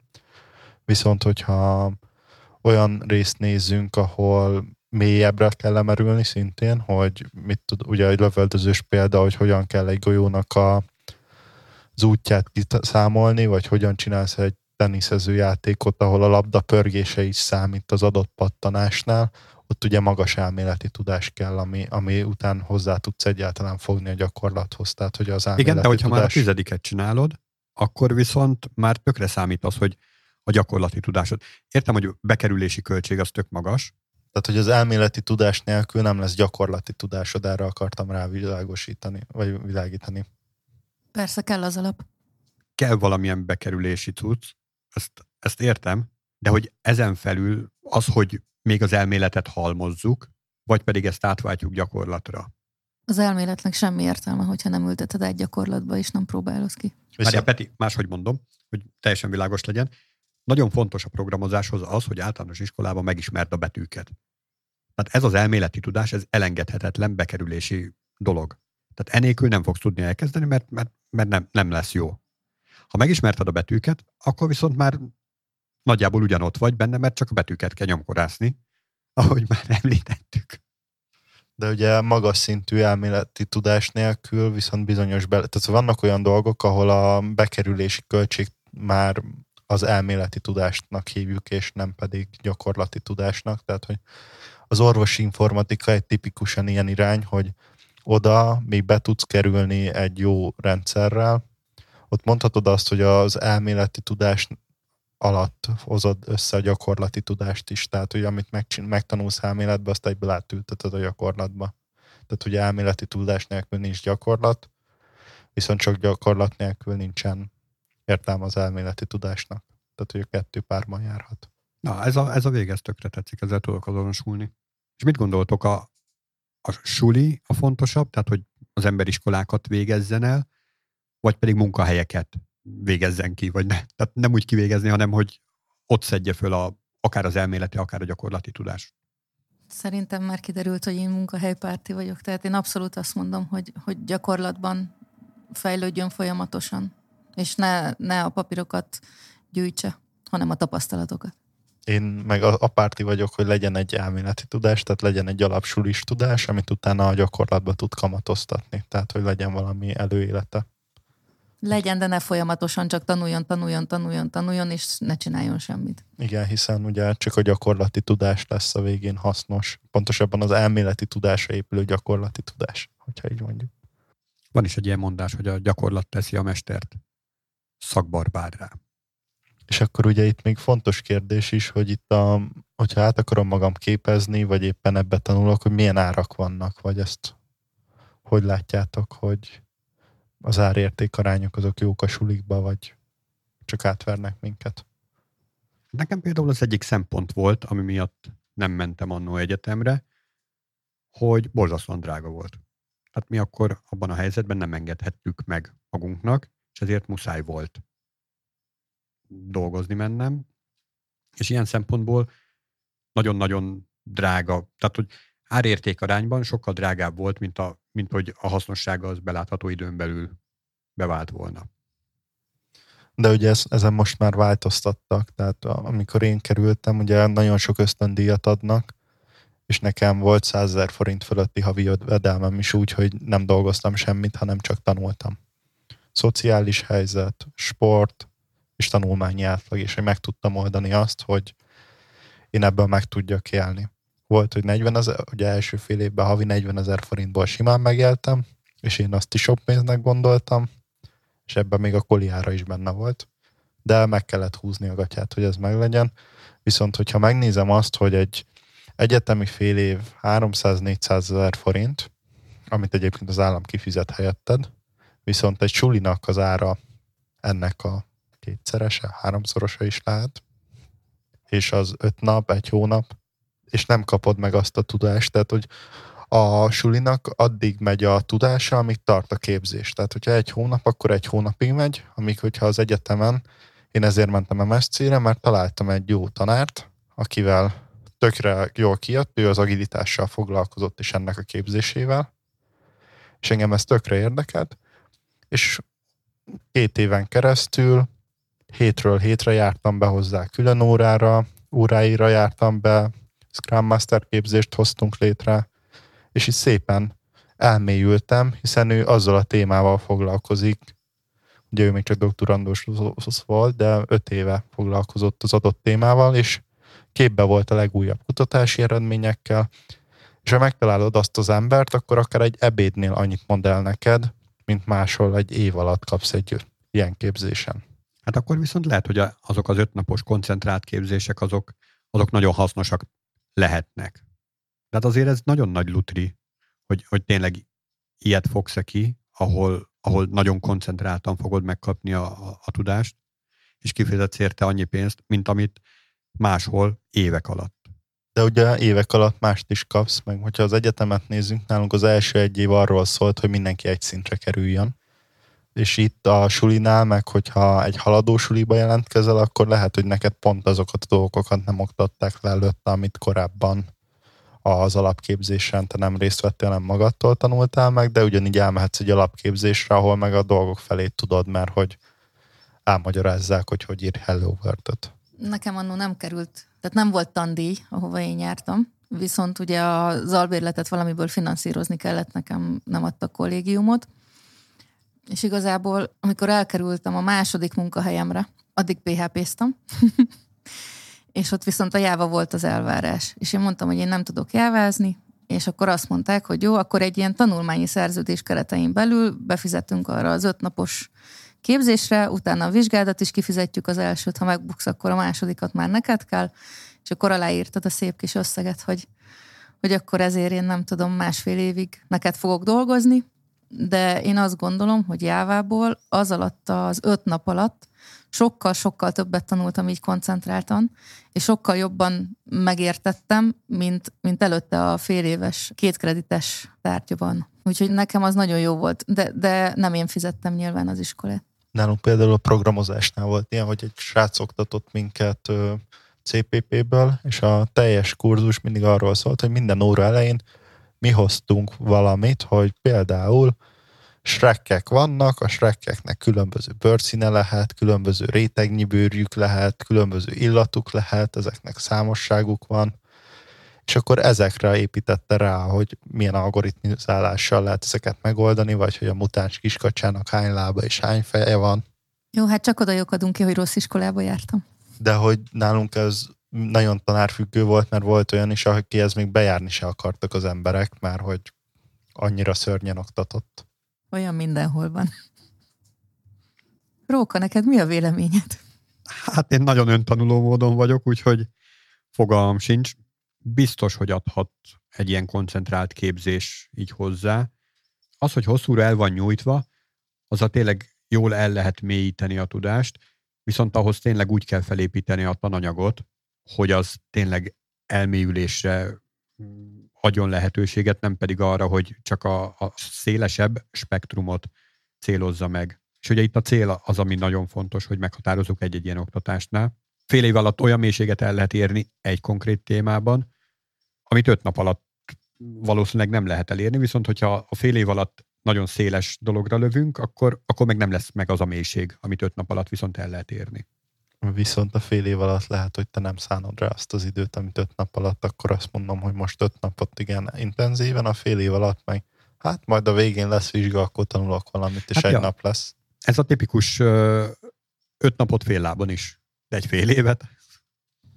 Viszont, hogyha olyan részt nézzünk, ahol mélyebbre kell emerülni szintén, hogy mit tud, ugye egy lövöldözős példa, hogy hogyan kell egy golyónak a, az útját kiszámolni, vagy hogyan csinálsz egy teniszező játékot, ahol a labda pörgése is számít az adott pattanásnál, ott ugye magas elméleti tudás kell, ami, ami után hozzá tudsz egyáltalán fogni a gyakorlathoz. Tehát, hogy az Igen, de hogyha tudás... már a tizediket csinálod, akkor viszont már tökre számít az, hogy a gyakorlati tudásod. Értem, hogy bekerülési költség az tök magas. Tehát, hogy az elméleti tudás nélkül nem lesz gyakorlati tudásod, erre akartam rá világosítani, vagy világítani. Persze kell az alap. Kell valamilyen bekerülési tudsz, ezt, ezt értem, de hogy ezen felül az, hogy még az elméletet halmozzuk, vagy pedig ezt átváltjuk gyakorlatra. Az elméletnek semmi értelme, hogyha nem ülteted egy gyakorlatba, és nem próbálod ki. Várjál, Peti, máshogy mondom, hogy teljesen világos legyen. Nagyon fontos a programozáshoz az, hogy általános iskolában megismerd a betűket. Tehát ez az elméleti tudás, ez elengedhetetlen bekerülési dolog. Tehát enélkül nem fogsz tudni elkezdeni, mert, mert, mert nem, nem lesz jó. Ha megismerted a betűket, akkor viszont már nagyjából ugyanott vagy benne, mert csak a betűket kell nyomkorászni, ahogy már említettük. De ugye magas szintű elméleti tudás nélkül viszont bizonyos be... Tehát vannak olyan dolgok, ahol a bekerülési költség már az elméleti tudásnak hívjuk, és nem pedig gyakorlati tudásnak. Tehát, hogy az orvosi informatika egy tipikusan ilyen irány, hogy oda még be tudsz kerülni egy jó rendszerrel, ott mondhatod azt, hogy az elméleti tudás alatt hozod össze a gyakorlati tudást is, tehát hogy amit megtanulsz elméletbe, azt egyből átülteted a gyakorlatba. Tehát ugye elméleti tudás nélkül nincs gyakorlat, viszont csak gyakorlat nélkül nincsen értelme az elméleti tudásnak. Tehát, hogy a kettő párban járhat. Na, ez a, ez a vég, ez tökre tetszik, ezzel tudok azonosulni. És mit gondoltok, a, a suli a fontosabb, tehát, hogy az emberiskolákat végezzen el, vagy pedig munkahelyeket végezzen ki, vagy ne. Tehát nem úgy kivégezni, hanem hogy ott szedje föl a, akár az elméleti, akár a gyakorlati tudás. Szerintem már kiderült, hogy én munkahelypárti vagyok, tehát én abszolút azt mondom, hogy, hogy gyakorlatban fejlődjön folyamatosan, és ne, ne a papírokat gyűjtse, hanem a tapasztalatokat. Én meg a, a párti vagyok, hogy legyen egy elméleti tudás, tehát legyen egy alapsulis tudás, amit utána a gyakorlatba tud kamatoztatni. Tehát, hogy legyen valami előélete. Legyen, de ne folyamatosan csak tanuljon, tanuljon, tanuljon, tanuljon, és ne csináljon semmit. Igen, hiszen ugye csak a gyakorlati tudás lesz a végén hasznos. Pontosabban az elméleti tudásra épülő gyakorlati tudás, hogyha így mondjuk. Van is egy ilyen mondás, hogy a gyakorlat teszi a mestert szakbarbárrá. És akkor ugye itt még fontos kérdés is, hogy itt a, hogyha át akarom magam képezni, vagy éppen ebbe tanulok, hogy milyen árak vannak, vagy ezt hogy látjátok, hogy az árérték arányok azok jók a sulikba, vagy csak átvernek minket? Nekem például az egyik szempont volt, ami miatt nem mentem annó egyetemre, hogy borzasztóan drága volt. Tehát mi akkor abban a helyzetben nem engedhettük meg magunknak, és ezért muszáj volt dolgozni mennem. És ilyen szempontból nagyon-nagyon drága, tehát hogy árérték arányban sokkal drágább volt, mint, a, mint hogy a hasznossága az belátható időn belül bevált volna. De ugye ez, ezen most már változtattak, tehát amikor én kerültem, ugye nagyon sok ösztöndíjat adnak, és nekem volt 100 ezer forint fölötti havi jövedelmem is úgy, hogy nem dolgoztam semmit, hanem csak tanultam. Szociális helyzet, sport és tanulmányi átlag, és hogy meg tudtam oldani azt, hogy én ebből meg tudjak élni volt, hogy 40 ezer, ugye első fél évben havi 40 ezer forintból simán megéltem, és én azt is sok pénznek gondoltam, és ebben még a koliára is benne volt, de meg kellett húzni a gatyát, hogy ez meglegyen. Viszont, hogyha megnézem azt, hogy egy egyetemi fél év 300-400 ezer forint, amit egyébként az állam kifizet helyetted, viszont egy sulinak az ára ennek a kétszerese, háromszorosa is lehet, és az öt nap, egy hónap, és nem kapod meg azt a tudást, tehát hogy a sulinak addig megy a tudása, amíg tart a képzés. Tehát, hogyha egy hónap, akkor egy hónapig megy, amíg, hogyha az egyetemen, én ezért mentem MSC-re, mert találtam egy jó tanárt, akivel tökre jól kijött, ő az agilitással foglalkozott és ennek a képzésével, és engem ez tökre érdekelt, és két éven keresztül hétről hétre jártam be hozzá külön órára, óráira jártam be, Scrum Master képzést hoztunk létre, és így szépen elmélyültem, hiszen ő azzal a témával foglalkozik, ugye ő még csak doktorandós volt, de öt éve foglalkozott az adott témával, és képbe volt a legújabb kutatási eredményekkel, és ha megtalálod azt az embert, akkor akár egy ebédnél annyit mond el neked, mint máshol egy év alatt kapsz egy ilyen képzésen. Hát akkor viszont lehet, hogy azok az ötnapos koncentrált képzések, azok, azok nagyon hasznosak lehetnek. Tehát azért ez nagyon nagy lutri, hogy, hogy tényleg ilyet fogsz-e ki, ahol, ahol nagyon koncentráltan fogod megkapni a, a, a tudást, és kifizetsz érte annyi pénzt, mint amit máshol évek alatt. De ugye évek alatt mást is kapsz, meg hogyha az egyetemet nézzünk, nálunk az első egy év arról szólt, hogy mindenki egy szintre kerüljön. És itt a sulinál, meg hogyha egy haladó suliba jelentkezel, akkor lehet, hogy neked pont azokat a dolgokat nem oktatták le előtte, amit korábban az alapképzésen te nem részt vettél, nem magadtól tanultál meg, de ugyanígy elmehetsz egy alapképzésre, ahol meg a dolgok felé tudod, mert hogy elmagyarázzák, hogy hogy ír Hello World-ot. Nekem annó nem került, tehát nem volt tandíj, ahova én jártam, viszont ugye az albérletet valamiből finanszírozni kellett, nekem nem adtak kollégiumot, és igazából, amikor elkerültem a második munkahelyemre, addig PHP-ztam, és ott viszont a jáva volt az elvárás. És én mondtam, hogy én nem tudok jávázni, és akkor azt mondták, hogy jó, akkor egy ilyen tanulmányi szerződés keretein belül befizetünk arra az ötnapos képzésre, utána a vizsgádat is kifizetjük az elsőt, ha megbuksz, akkor a másodikat már neked kell, és akkor aláírtad a szép kis összeget, hogy, hogy akkor ezért én nem tudom, másfél évig neked fogok dolgozni, de én azt gondolom, hogy Jávából az alatt az öt nap alatt sokkal-sokkal többet tanultam így koncentráltan, és sokkal jobban megértettem, mint, mint előtte a fél éves kétkredites tárgyban. Úgyhogy nekem az nagyon jó volt, de, de nem én fizettem nyilván az iskolát. Nálunk például a programozásnál volt ilyen, hogy egy srác oktatott minket CPP-ből, és a teljes kurzus mindig arról szólt, hogy minden óra elején mi hoztunk valamit, hogy például srekkek vannak, a srekkeknek különböző bőrszíne lehet, különböző rétegnyi bőrjük lehet, különböző illatuk lehet, ezeknek számosságuk van, és akkor ezekre építette rá, hogy milyen algoritmizálással lehet ezeket megoldani, vagy hogy a mutáns kiskacsának hány lába és hány feje van. Jó, hát csak oda adunk ki, hogy rossz iskolába jártam. De hogy nálunk ez nagyon tanárfüggő volt, mert volt olyan is, ez még bejárni se akartak az emberek, mert hogy annyira szörnyen oktatott. Olyan mindenhol van. Róka, neked mi a véleményed? Hát én nagyon öntanuló módon vagyok, úgyhogy fogalmam sincs. Biztos, hogy adhat egy ilyen koncentrált képzés így hozzá. Az, hogy hosszúra el van nyújtva, az a tényleg jól el lehet mélyíteni a tudást, viszont ahhoz tényleg úgy kell felépíteni a tananyagot, hogy az tényleg elmélyülésre adjon lehetőséget, nem pedig arra, hogy csak a, a szélesebb spektrumot célozza meg. És ugye itt a cél az, ami nagyon fontos, hogy meghatározunk egy-egy ilyen oktatásnál. Fél év alatt olyan mélységet el lehet érni egy konkrét témában, amit öt nap alatt valószínűleg nem lehet elérni, viszont hogyha a fél év alatt nagyon széles dologra lövünk, akkor, akkor meg nem lesz meg az a mélység, amit öt nap alatt viszont el lehet érni. Viszont a fél év alatt lehet, hogy te nem szánod rá azt az időt, amit öt nap alatt, akkor azt mondom, hogy most öt napot igen intenzíven, a fél év alatt meg hát majd a végén lesz vizsga, akkor tanulok valamit, és hát egy ja. nap lesz. Ez a tipikus öt napot fél lábon is, egy fél évet.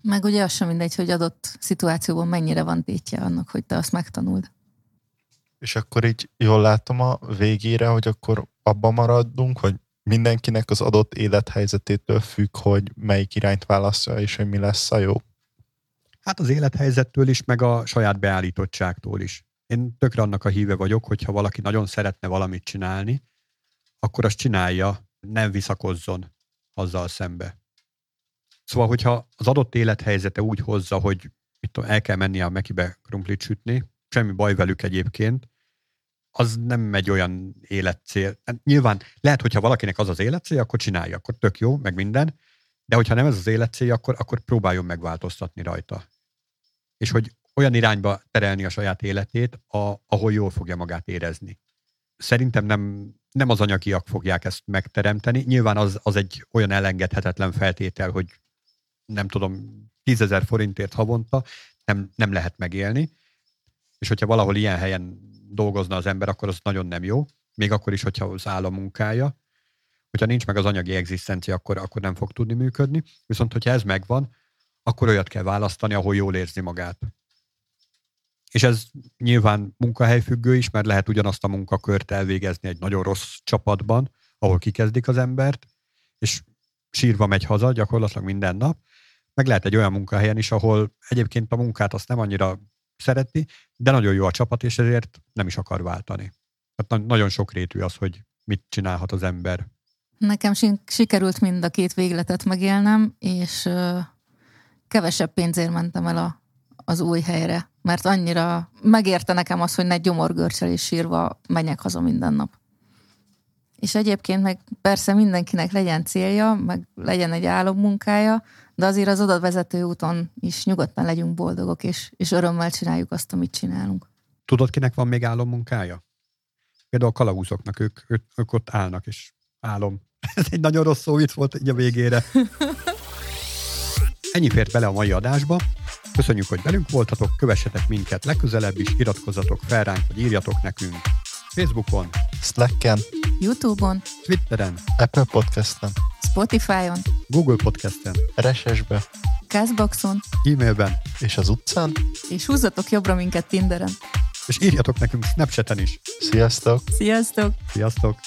Meg ugye az sem mindegy, hogy adott szituációban mennyire van tétje annak, hogy te azt megtanuld. És akkor így jól látom a végére, hogy akkor abban maradunk, hogy mindenkinek az adott élethelyzetétől függ, hogy melyik irányt választja, és hogy mi lesz a jó? Hát az élethelyzettől is, meg a saját beállítottságtól is. Én tökre annak a híve vagyok, hogyha valaki nagyon szeretne valamit csinálni, akkor azt csinálja, nem visszakozzon azzal szembe. Szóval, hogyha az adott élethelyzete úgy hozza, hogy mit tudom, el kell menni a Mekibe krumplit sütni, semmi baj velük egyébként, az nem egy olyan életcél. Hát nyilván lehet, hogyha valakinek az az életcél, akkor csinálja, akkor tök jó, meg minden, de hogyha nem ez az életcél, akkor, akkor próbáljon megváltoztatni rajta. És hogy olyan irányba terelni a saját életét, a, ahol jól fogja magát érezni. Szerintem nem, nem az anyagiak fogják ezt megteremteni. Nyilván az, az egy olyan elengedhetetlen feltétel, hogy nem tudom, tízezer forintért havonta nem, nem lehet megélni. És hogyha valahol ilyen helyen dolgozna az ember, akkor az nagyon nem jó. Még akkor is, hogyha az áll a munkája. Hogyha nincs meg az anyagi egzisztencia, akkor, akkor nem fog tudni működni. Viszont, hogyha ez megvan, akkor olyat kell választani, ahol jól érzi magát. És ez nyilván munkahelyfüggő is, mert lehet ugyanazt a munkakört elvégezni egy nagyon rossz csapatban, ahol kikezdik az embert, és sírva megy haza gyakorlatilag minden nap, meg lehet egy olyan munkahelyen is, ahol egyébként a munkát azt nem annyira szereti, de nagyon jó a csapat, és ezért nem is akar váltani. Tehát nagyon sokrétű az, hogy mit csinálhat az ember. Nekem sikerült mind a két végletet megélnem, és kevesebb pénzért mentem el a, az új helyre, mert annyira megérte nekem az, hogy ne gyomorgörcsel és sírva menjek haza minden nap. És egyébként meg persze mindenkinek legyen célja, meg legyen egy álommunkája, de azért az oda vezető úton is nyugodtan legyünk boldogok, és, és örömmel csináljuk azt, amit csinálunk. Tudod, kinek van még álommunkája? Például a kalauzoknak, ők, ők, ők ott állnak, és álom. Ez egy nagyon rossz szó vicc volt így a végére. Ennyi fért bele a mai adásba. Köszönjük, hogy velünk voltatok, kövessetek minket legközelebb is, iratkozzatok fel ránk, vagy írjatok nekünk. Facebookon, Slacken, Youtube-on, Twitteren, Apple Podcasten, Spotify-on, Google Podcasten, RSS-be, Castboxon, e-mailben, és az utcán. és húzzatok jobbra minket Tinderen. és írjatok nekünk Snapchaten is. Sziasztok! Sziasztok! Sziasztok!